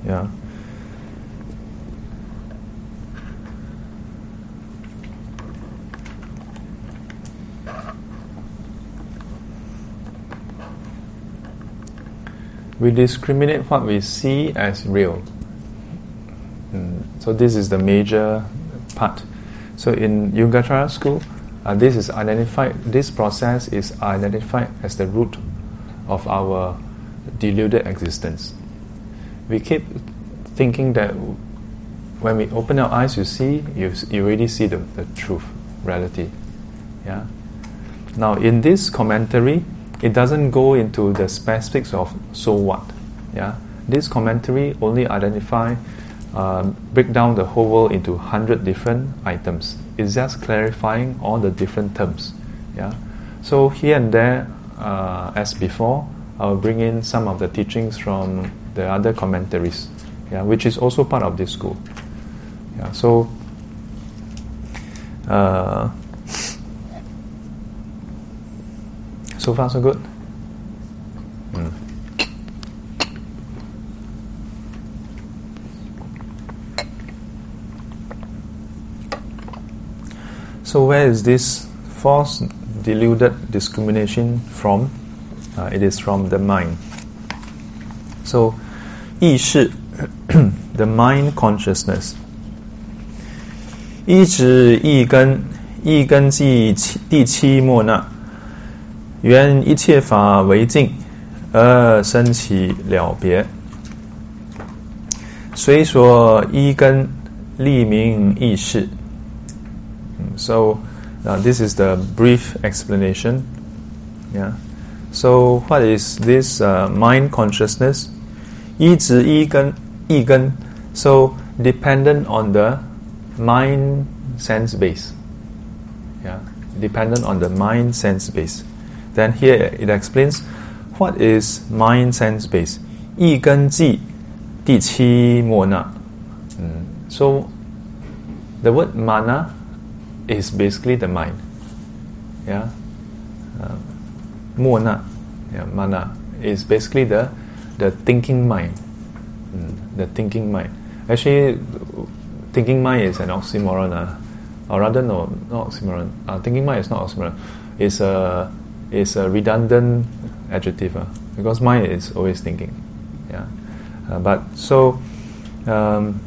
yeah we discriminate what we see as real. Mm, so this is the major part. So in Yogacara school, uh, this is identified. This process is identified as the root of our deluded existence. We keep thinking that when we open our eyes, you see, you, you already see the, the truth, reality. Yeah. Now in this commentary, it doesn't go into the specifics of so what. Yeah, this commentary only identify, uh, break down the whole world into hundred different items. It's just clarifying all the different terms. Yeah, so here and there, uh, as before, I'll bring in some of the teachings from the other commentaries. Yeah, which is also part of this school. Yeah, so. Uh, So far, so good. Mm. So, where is this false, deluded discrimination from? Uh, it is from the mind. So, 意识 the mind consciousness. 一指一根，一根即第七莫那。缘一切法为境，而生起了别。虽说一根立名意识。So uh, this is the brief explanation. Yeah. So what is this mind consciousness? 一直一根一根，so dependent on the mind sense base. Yeah, dependent on the mind sense base. Then here it explains what is mind sense base. 一根记第七末那。嗯，so the word mana is basically the mind. Yeah, uh, 末那，yeah, mana is basically the the thinking mind. Mm, the thinking mind. Actually, thinking mind is an oxymoron. Uh, or rather, no, not oxymoron. Uh, thinking mind is not oxymoron. It's a is a redundant adjective uh, because mind is always thinking. Yeah, uh, but so um,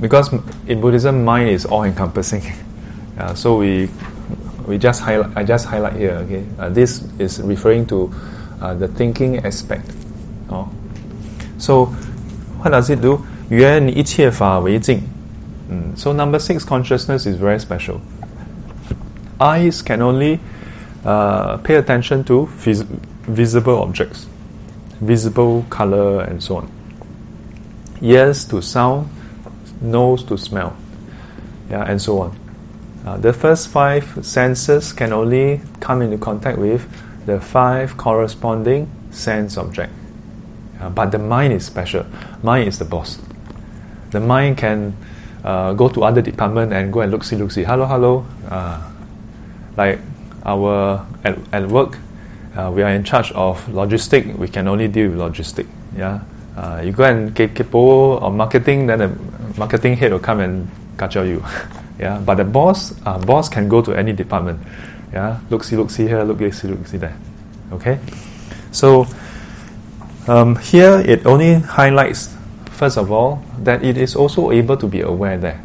because in Buddhism mind is all encompassing. uh, so we we just highlight. I just highlight here. Okay, uh, this is referring to uh, the thinking aspect. Oh. So what does it do? 缘一切法为境. Mm. So number six consciousness is very special. Eyes can only uh, pay attention to vis- visible objects, visible color, and so on. Ears to sound, nose to smell, yeah, and so on. Uh, the first five senses can only come into contact with the five corresponding sense object. Uh, but the mind is special. Mind is the boss. The mind can uh, go to other department and go and look see look see. Hello hello. Uh, like our at, at work, uh, we are in charge of logistic, we can only deal with logistic. Yeah, uh, you go and get kepo or marketing, then the marketing head will come and kacau you. yeah, but the boss, uh, boss can go to any department. Yeah, look see, look see here, look see, look see there. Okay, so um, here it only highlights, first of all, that it is also able to be aware there.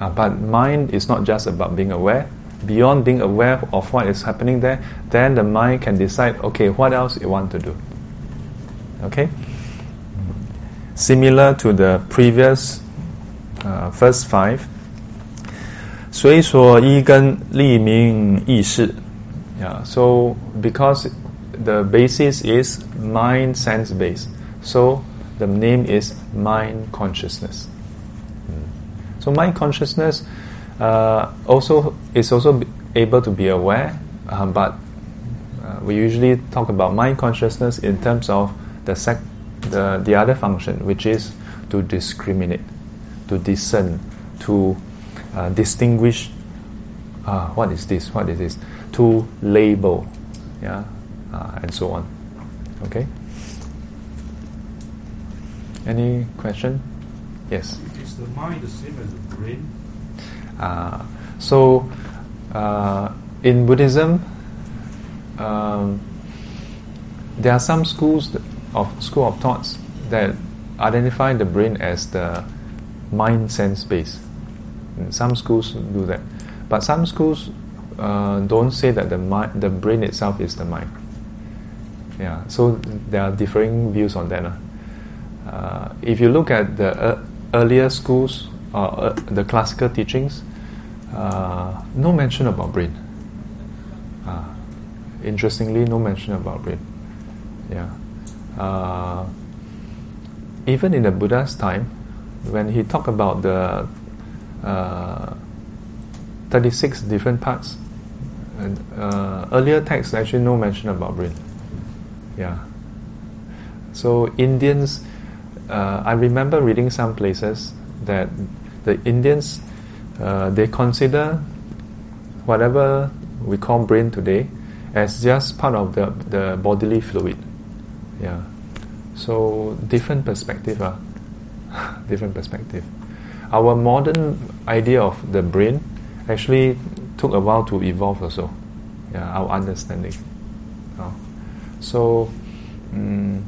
Uh, but mind is not just about being aware. Beyond being aware of what is happening there, then the mind can decide, okay, what else it want to do. Okay? Similar to the previous uh, first five. 随所依根立名意识. Yeah, so because the basis is mind sense based. So the name is mind consciousness. So mind consciousness uh, also is also able to be aware, uh, but uh, we usually talk about mind consciousness in terms of the, sec- the the other function, which is to discriminate, to discern, to uh, distinguish. Uh, what is this? What is this? To label, yeah, uh, and so on. Okay. Any question? Yes. Is the mind the same as the brain? Uh, so, uh, in Buddhism, um, there are some schools of school of thoughts that identify the brain as the mind sense base. And some schools do that, but some schools uh, don't say that the mind, the brain itself is the mind. Yeah, so there are differing views on that. Uh, if you look at the uh, earlier schools, uh, the classical teachings, uh, no mention about brain. Uh, interestingly, no mention about brain. Yeah. Uh, even in the Buddha's time, when he talked about the 36 different parts, earlier texts actually no mention about brain. Yeah. So Indians, uh, I remember reading some places that the Indians uh, they consider whatever we call brain today as just part of the the bodily fluid. Yeah. So different perspective, uh, different perspective. Our modern idea of the brain actually took a while to evolve also. Yeah, our understanding. So um,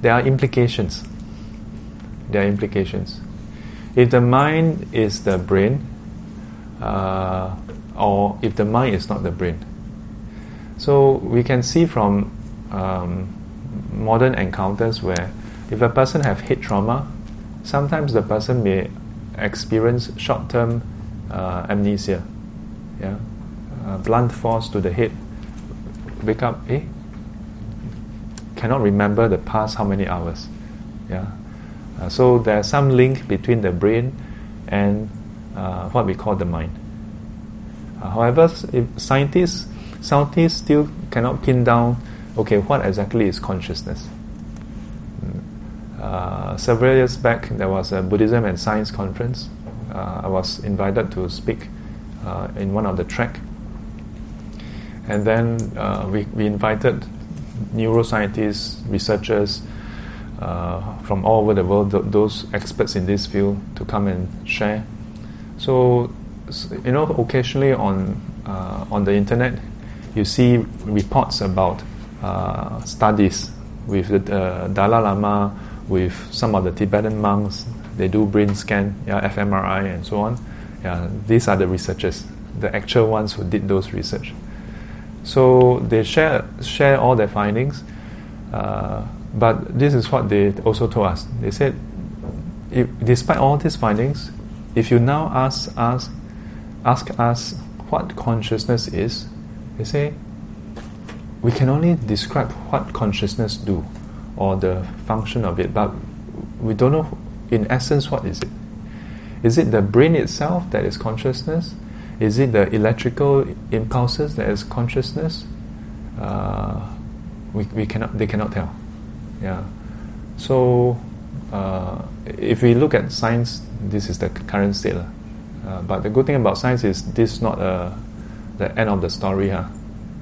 there are implications. There are implications. If the mind is the brain, uh, or if the mind is not the brain. So we can see from um, modern encounters where if a person have head trauma, sometimes the person may experience short-term uh, amnesia, yeah, uh, blunt force to the head. Wake up, eh? Cannot remember the past how many hours, yeah. Uh, so there's some link between the brain and uh, what we call the mind. Uh, however, scientists scientists still cannot pin down okay what exactly is consciousness. Mm. Uh, several years back, there was a Buddhism and Science conference. Uh, I was invited to speak uh, in one of the track, and then we, we invited neuroscientists, researchers, uh, from all over the world, th- those experts in this field to come and share. So, you know, occasionally on uh, on the internet, you see reports about uh, studies with the uh, Dalai Lama, with some of the Tibetan monks. They do brain scan, yeah, fMRI, and so on. Yeah, these are the researchers, the actual ones who did those research. So they share share all their findings. Uh, but this is what they also told us. They said, if, despite all these findings, if you now ask us, ask us what consciousness is, they say we can only describe what consciousness do or the function of it, but we don't know in essence what is it. Is it the brain itself that is consciousness? Is it the electrical impulses that is consciousness? Uh, we, we cannot, they cannot tell. Yeah. So uh, if we look at science, this is the current state. Uh, but the good thing about science is this is not uh, the end of the story. Huh?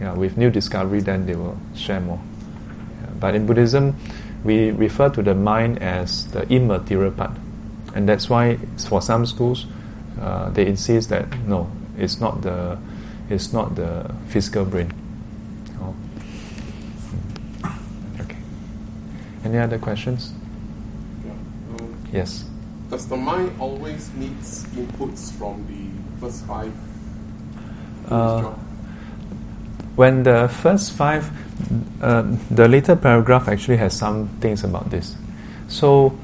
Yeah, with new discovery, then they will share more. Yeah, but in Buddhism, we refer to the mind as the immaterial part, and that's why for some schools, uh, they insist that no, it's not the, it's not the physical brain. Oh. Okay. Any other questions? Yeah. Um, Yes. does the mind always needs inputs from the first five? Uh, when the first five, uh, the later paragraph actually has some things about this. So,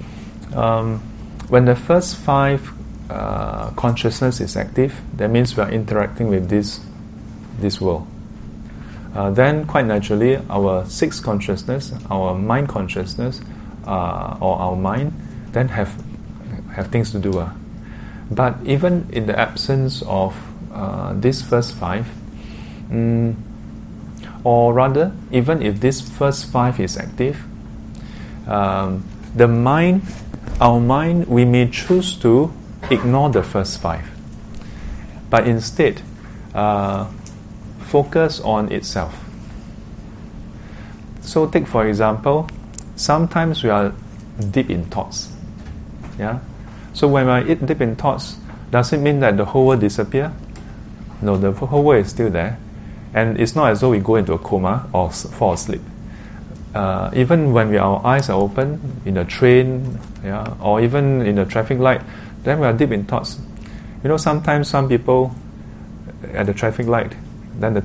um, when the first five uh, consciousness is active, that means we are interacting with this this world. Uh, then, quite naturally, our sixth consciousness, our mind consciousness, uh, or our mind, then have have things to do. Uh. But even in the absence of uh, these first five, mm, or rather, even if this first five is active, um, the mind, our mind, we may choose to ignore the first five, but instead uh, focus on itself. So, take for example, sometimes we are deep in thoughts. Yeah. So when I eat deep in thoughts, does it mean that the whole world disappear? No, the whole world is still there, and it's not as though we go into a coma or fall asleep. Uh, even when we, our eyes are open in a train, yeah, or even in a traffic light, then we are deep in thoughts. You know, sometimes some people at the traffic light, then the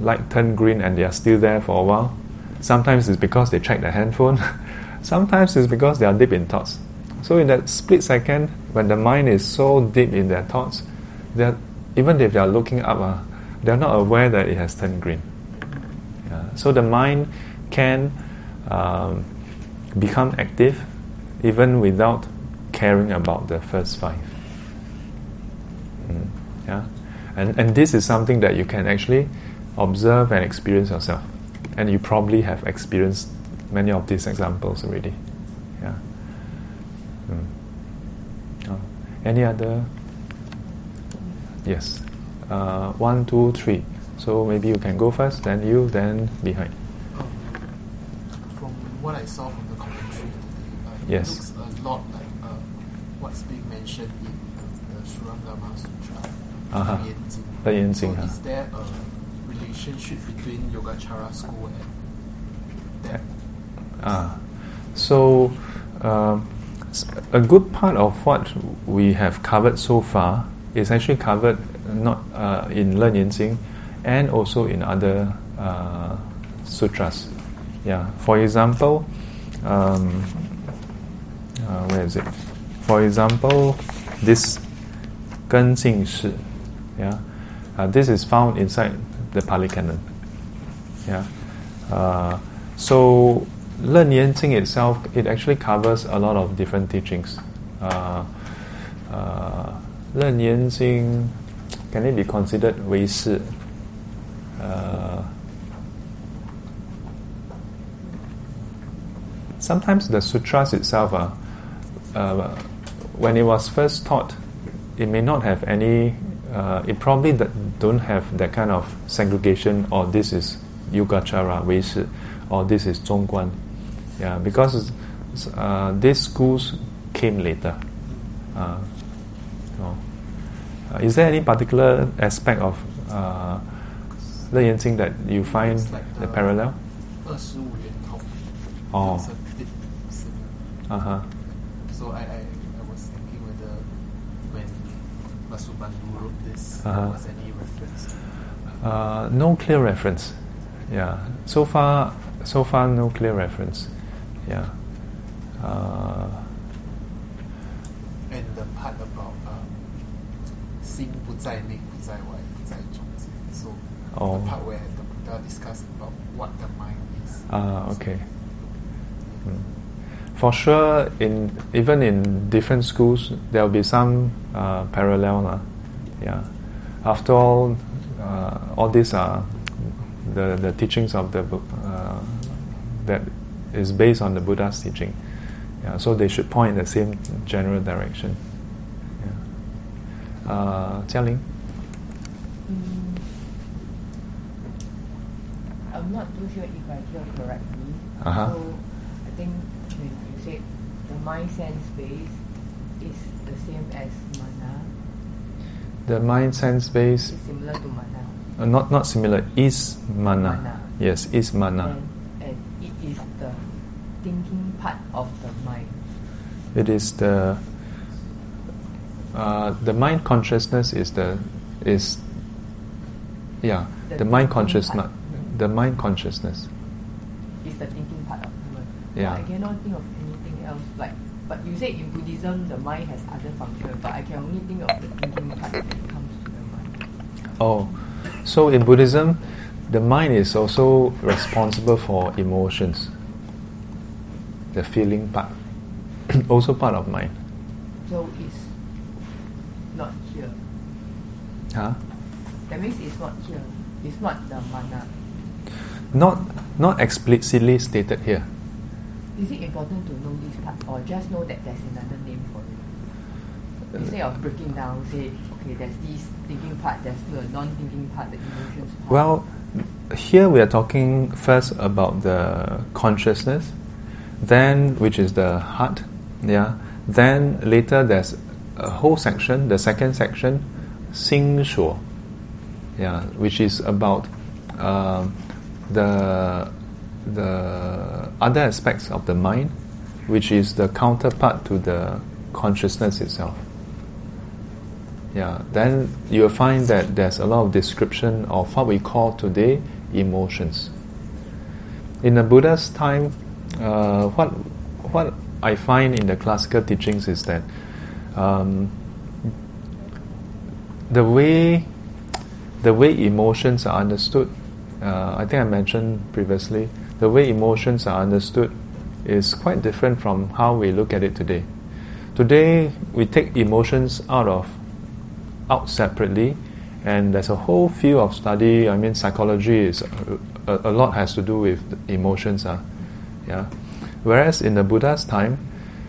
light turn green and they are still there for a while. Sometimes it's because they check their handphone. Sometimes it's because they are deep in thoughts. So in that split second, when the mind is so deep in their thoughts, that even if they are looking up, uh, they are not aware that it has turned green. Yeah. So the mind can um, become active even without caring about the first five. Mm, yeah, and and this is something that you can actually observe and experience yourself, and you probably have experienced many of these examples already. Yeah. Mm. Oh. Any other? Yes. Uh, one, two, three. So maybe you can go first, then you, then behind. Um, from what I saw from the commentary today, uh, it Yes. looks a lot like uh, what's being mentioned in the Surangama Sutra, uh-huh. Leng Yan Jing. So is there a relationship between Yogacara school and that? Ah, so um, a good part of what we have covered so far is actually covered not uh, in Leng Yan Jing and also in other uh, sutras. Yeah, for example, um, uh, where is it? For example, this 根净是 yeah, uh, this is found inside the Pali Canon. Yeah. Uh, so Leng Yan Jing itself, it actually covers a lot of different teachings. Uh, uh, Leng Yan Jing, can it be considered 唯识? Uh, sometimes the sutras itself, uh, uh, when it was first taught, it may not have any uh, it probably don't have that kind of segregation or this is Yogacara, Weishi, or this is Zhongguan. Yeah, because uh, these schools came later. Uh, uh, is there any particular aspect of uh, Le that you find like the, the parallel? Oh. Uh huh. So I, I, I was thinking whether when wrote this, Uh-huh. there was any reference. Uh, no clear reference. Yeah. So far, so far, no clear reference. Yeah. Uh, And the part about um, 心不在内不在外不在中间 so Oh. the part where the Buddha discussed about what the mind is ah, okay. Mm. For sure, in even in different schools, there will be some uh, parallel. lah. Yeah. After all, uh, all these are the, the teachings of the book uh, that is based on the Buddha's teaching. Yeah, so they should point in the same general direction. Yeah. Uh, Jialing? I'm not too sure if I hear correctly. Uh-huh. So I think when you said the mind sense space is the same as The mind sense base, is similar to mana. uh, not not similar, is mana. Mana. Yes, is mana. And, and it is the thinking part of the mind. It is the uh, the mind consciousness is the is yeah The the mind consciousness the mind consciousness Is the thinking part of the mind. Yeah. I cannot think of anything else like but you say in Buddhism the mind has other functions, but I can only think of the thinking part when it comes to the mind. oh so in Buddhism the mind is also responsible for emotions the feeling part also part of mind So it's not here. huh That means it's not here. It's not the mana. not not explicitly stated here Is it important to know this part or just know that there's another name for it? Instead of breaking down, say, okay, there's this thinking part, there's the non-thinking part, the emotions part. Well, here we are talking first about the consciousness, then which is the heart, yeah. Then later there's a whole section, the second section, 心所, yeah, which is about um, the the other aspects of the mind, which is the counterpart to the consciousness itself. Yeah, then you'll find that there's a lot of description of what we call today emotions. In the Buddha's time, uh, what what I find in the classical teachings is that um, the way the way emotions are understood, uh, I think I mentioned previously, the way emotions are understood is quite different from how we look at it today. Today, we take emotions out of out separately, and there's a whole field of study. I mean, psychology is a, a, lot has to do with emotions, uh, yeah. Whereas in the Buddha's time,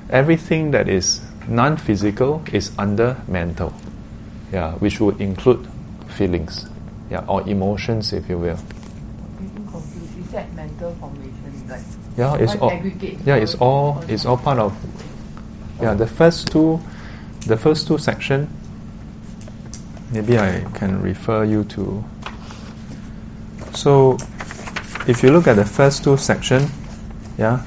everything that is non-physical is under mental, yeah, which would include feelings, yeah, or emotions, if you will. Getting confused. You said mental formation, like Yeah, it's all. Yeah, it's all. It's all part of. Yeah, the first two, the first two section. Maybe I can refer you to. So, if you look at the first two section, yeah.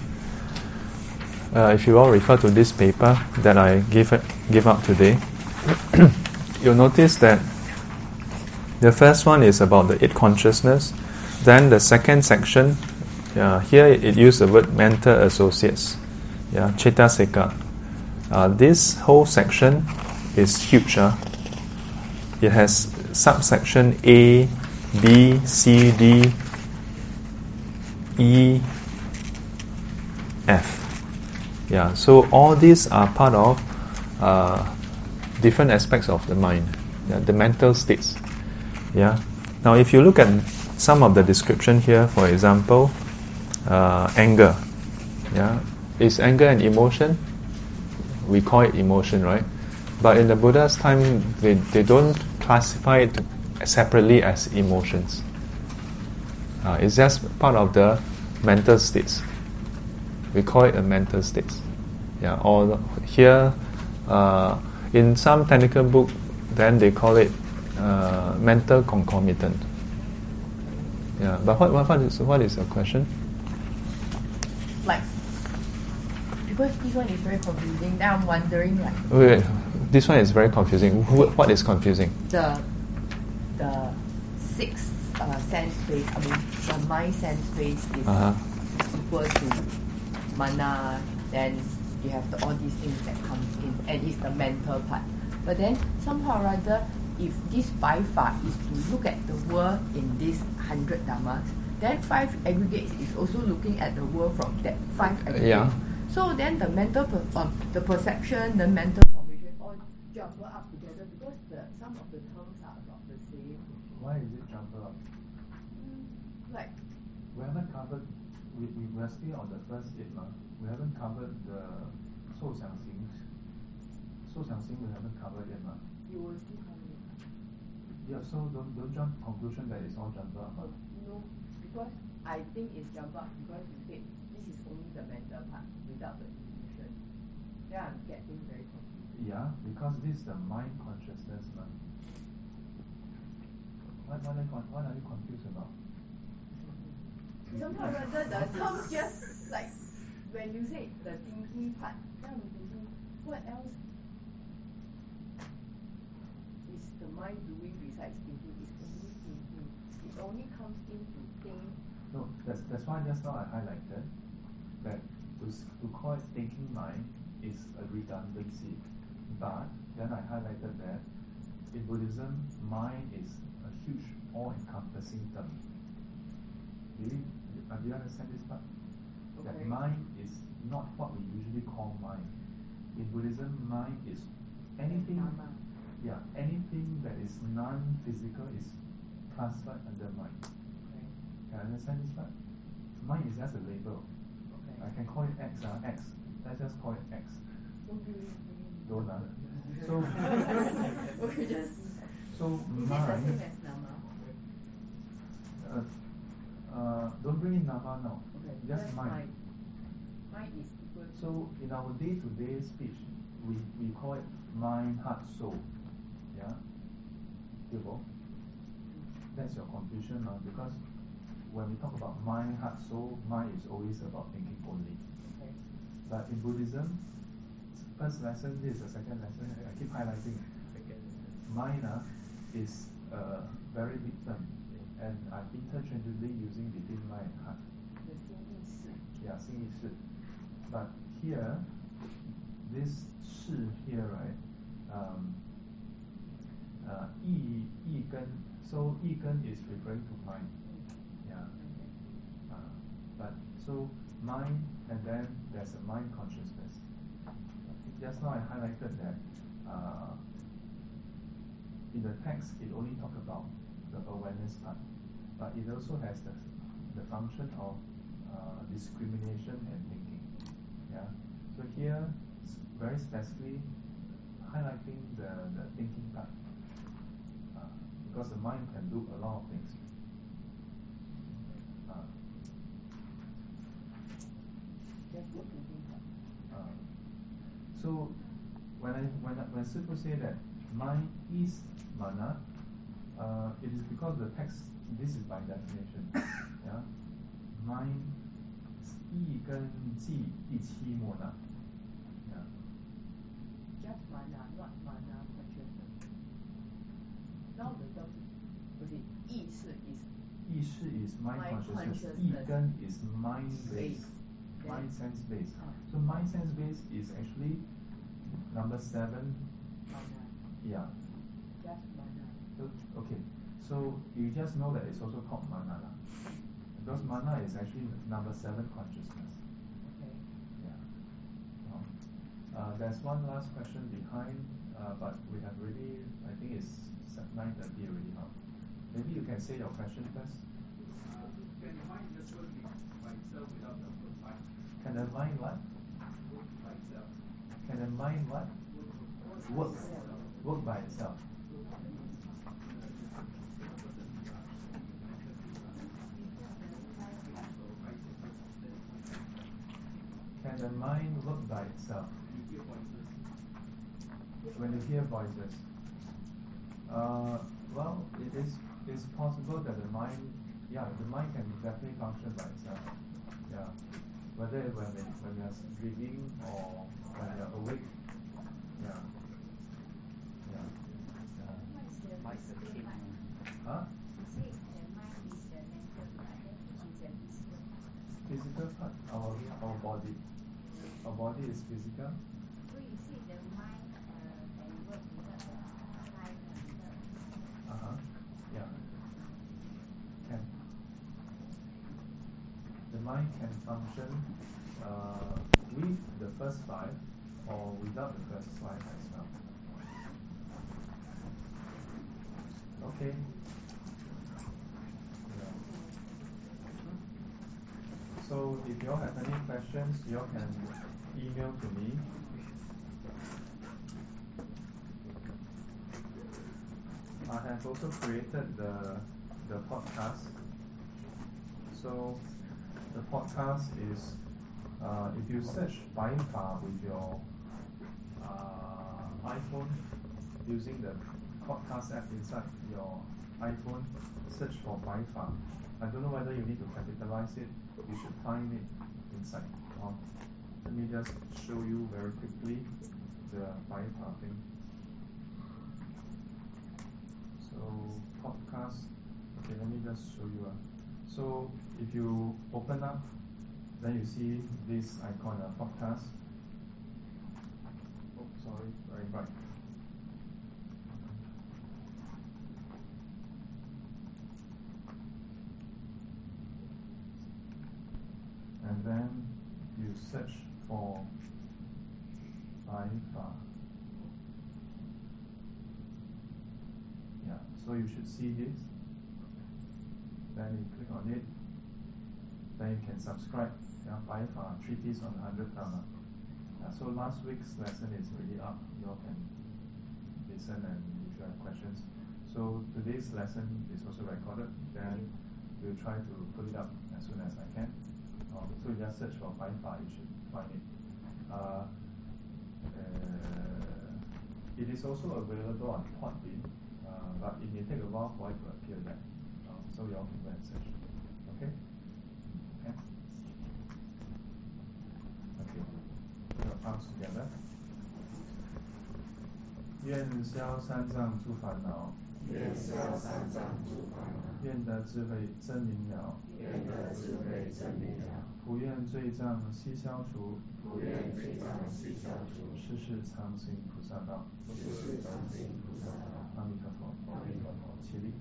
Uh, if you all refer to this paper that I give it, give out today, you'll notice that the first one is about the it consciousness. Then the second section, yeah, here it used the word mental associates. Yeah, cetasika. Uh, this whole section is huge. Uh. It has subsection A, B, C, D, E, F. Yeah, so all these are part of uh, different aspects of the mind, yeah, the mental states. Yeah. Now, if you look at some of the description here, for example, uh, anger. Yeah, is anger an emotion? We call it emotion, right? But in the Buddha's time, they, they don't classify it separately as emotions. Uh, it's just part of the mental states. We call it a mental states. Yeah, or here, uh, in some technical book, then they call it uh, mental concomitant. Yeah, but what, what, what is what is the question? like because this one is very confusing. Then I'm wondering like Wait, wait, this one is very confusing. Wh- What is confusing? the the six uh, sense space. I mean the mind sense space is Uh-huh. equal to mana. Then you have the, all these things that comes in, and it's the mental part. But then somehow or other, if this five part is to look at the world in this hundred dhammas, then five aggregates is also looking at the world from that five aggregates. Yeah So then the mental, per, um, the perception, the mental formation all jumble up together because the some of the terms are about the same. Why is it jumbled up? Like We haven't covered, we, we we're still on the first eight, lah. we haven't covered the 受想行. 受想行 we haven't covered yet, lah. you will still have it. Yeah, so don't, don't jump to conclusion that it's all jumbled up. Uh, no, because I think it's jumbled because you said this is only the mental part without the emotion. Then I'm getting very confused. Yeah, because this is the mind consciousness. Man. What, what, are you, what are you confused about? Somehow or other the terms just like when you say the thinking part, then I'm thinking what else is the mind doing besides thinking? It's only thinking. It only comes in to think. No, that's, that's why just now I highlighted that to, to call it thinking mind is a redundancy. But then I highlighted that in Buddhism, mind is a huge, all-encompassing term. Do you, uh, do you understand this part? That mind is not what we usually call mind. In Buddhism, mind is anything. Yeah, anything that is non-physical is classified under mind. Okay. Can you understand this part? Mind is just a label. I can call it X, uh, X. Let's just call it X. Don't Don't uh. So, so is it the same mind. Uh, uh, don't bring in nama now. Okay, Just mind. Mind is So in our day-to-day speech, we, we call it mind, heart, soul. Yeah? That's your confusion now because when we talk about mind, heart, soul, mind is always about thinking only. okay. But in Buddhism, first lesson, this is the second lesson, I I keep highlighting. Mind uh, is a very big term and I'm interchangeably using between mind and heart. The 心意识 Yeah, 心意识. But here, this 识 here, right? Um, uh, 意意根, so 意根 is referring to mind. so mind, and then there's a mind consciousness. Just now I highlighted that uh, in the text it only talk about the awareness part, but it also has the, the function of uh, discrimination and thinking. Yeah. So here, very specifically highlighting the, the thinking part, uh, because the mind can do a lot of things. Uh, uh, so when I when I, when Sifu say that mind is mana, uh, it is because the text this is by definition. yeah, mind 意根记第七末那。Yeah. Just mana, not mana consciousness. Now the dog. 不是意识 is. 意识 is mind consciousness. 意根 is mind base. Mind sense base. Ah. So mind sense base is actually number seven. mana. Yeah. Just mana. So, okay. So you just know that it's also called mana. lah. Because mana is actually number seven consciousness. Okay. Yeah. Now, Uh, there's one last question behind, uh, but we have really, I think it's nine thirty already now. Maybe you can say your question first. Can the mind just work by itself without the first mind? Can the mind what? Work by itself. Can the mind what? Work. Work by itself. Can the mind work by itself? When you hear voices. Uh, well, it is it's possible that the mind, yeah, the mind can definitely function by itself. Yeah, whether when it, when you're sleeping or when you're awake. Yeah. Yeah. yeah. Huh? Physical part, our our body. Our body is physical. Uh huh. Yeah. Can. The mind can function uh, with the first five or without the first five as well. Okay. So if you all have any questions, you all can email to me. I have also created the the podcast. So the podcast is uh, if you search buying car with your uh, iPhone using the podcast app inside your iPhone, search for buying car. I don't know whether you need to capitalize it. You should find it inside. Um, let me just show you very quickly the buying car thing. So podcast. Okay, let me just show you. Uh, so if you open up, then you see this icon, uh, podcast. Oh, sorry, very bright. And then you search for Baifa. Yeah, so you should see this. Then you click on it. Then you can subscribe. Yeah, Baifa, treatise on 100 Dharma. Yeah, so last week's lesson is already up. You all can listen and if you have questions. So today's lesson is also recorded. Then we'll try to put it up as soon as I can. Um, so you just search for Baifa, you should find it. Uh, uh, it is also available on Podbean, uh, but it may take a while for it to appear there. Uh, so you all can go and search. Okay? Put your palms together. 愿消三障诸烦恼，愿消三障诸烦恼，愿得智慧真明了，愿得智慧真明了，普愿罪障悉消除，普愿罪障悉消除，世世常行菩萨道，世世常行菩萨道。阿弥陀佛，阿弥陀佛，起立。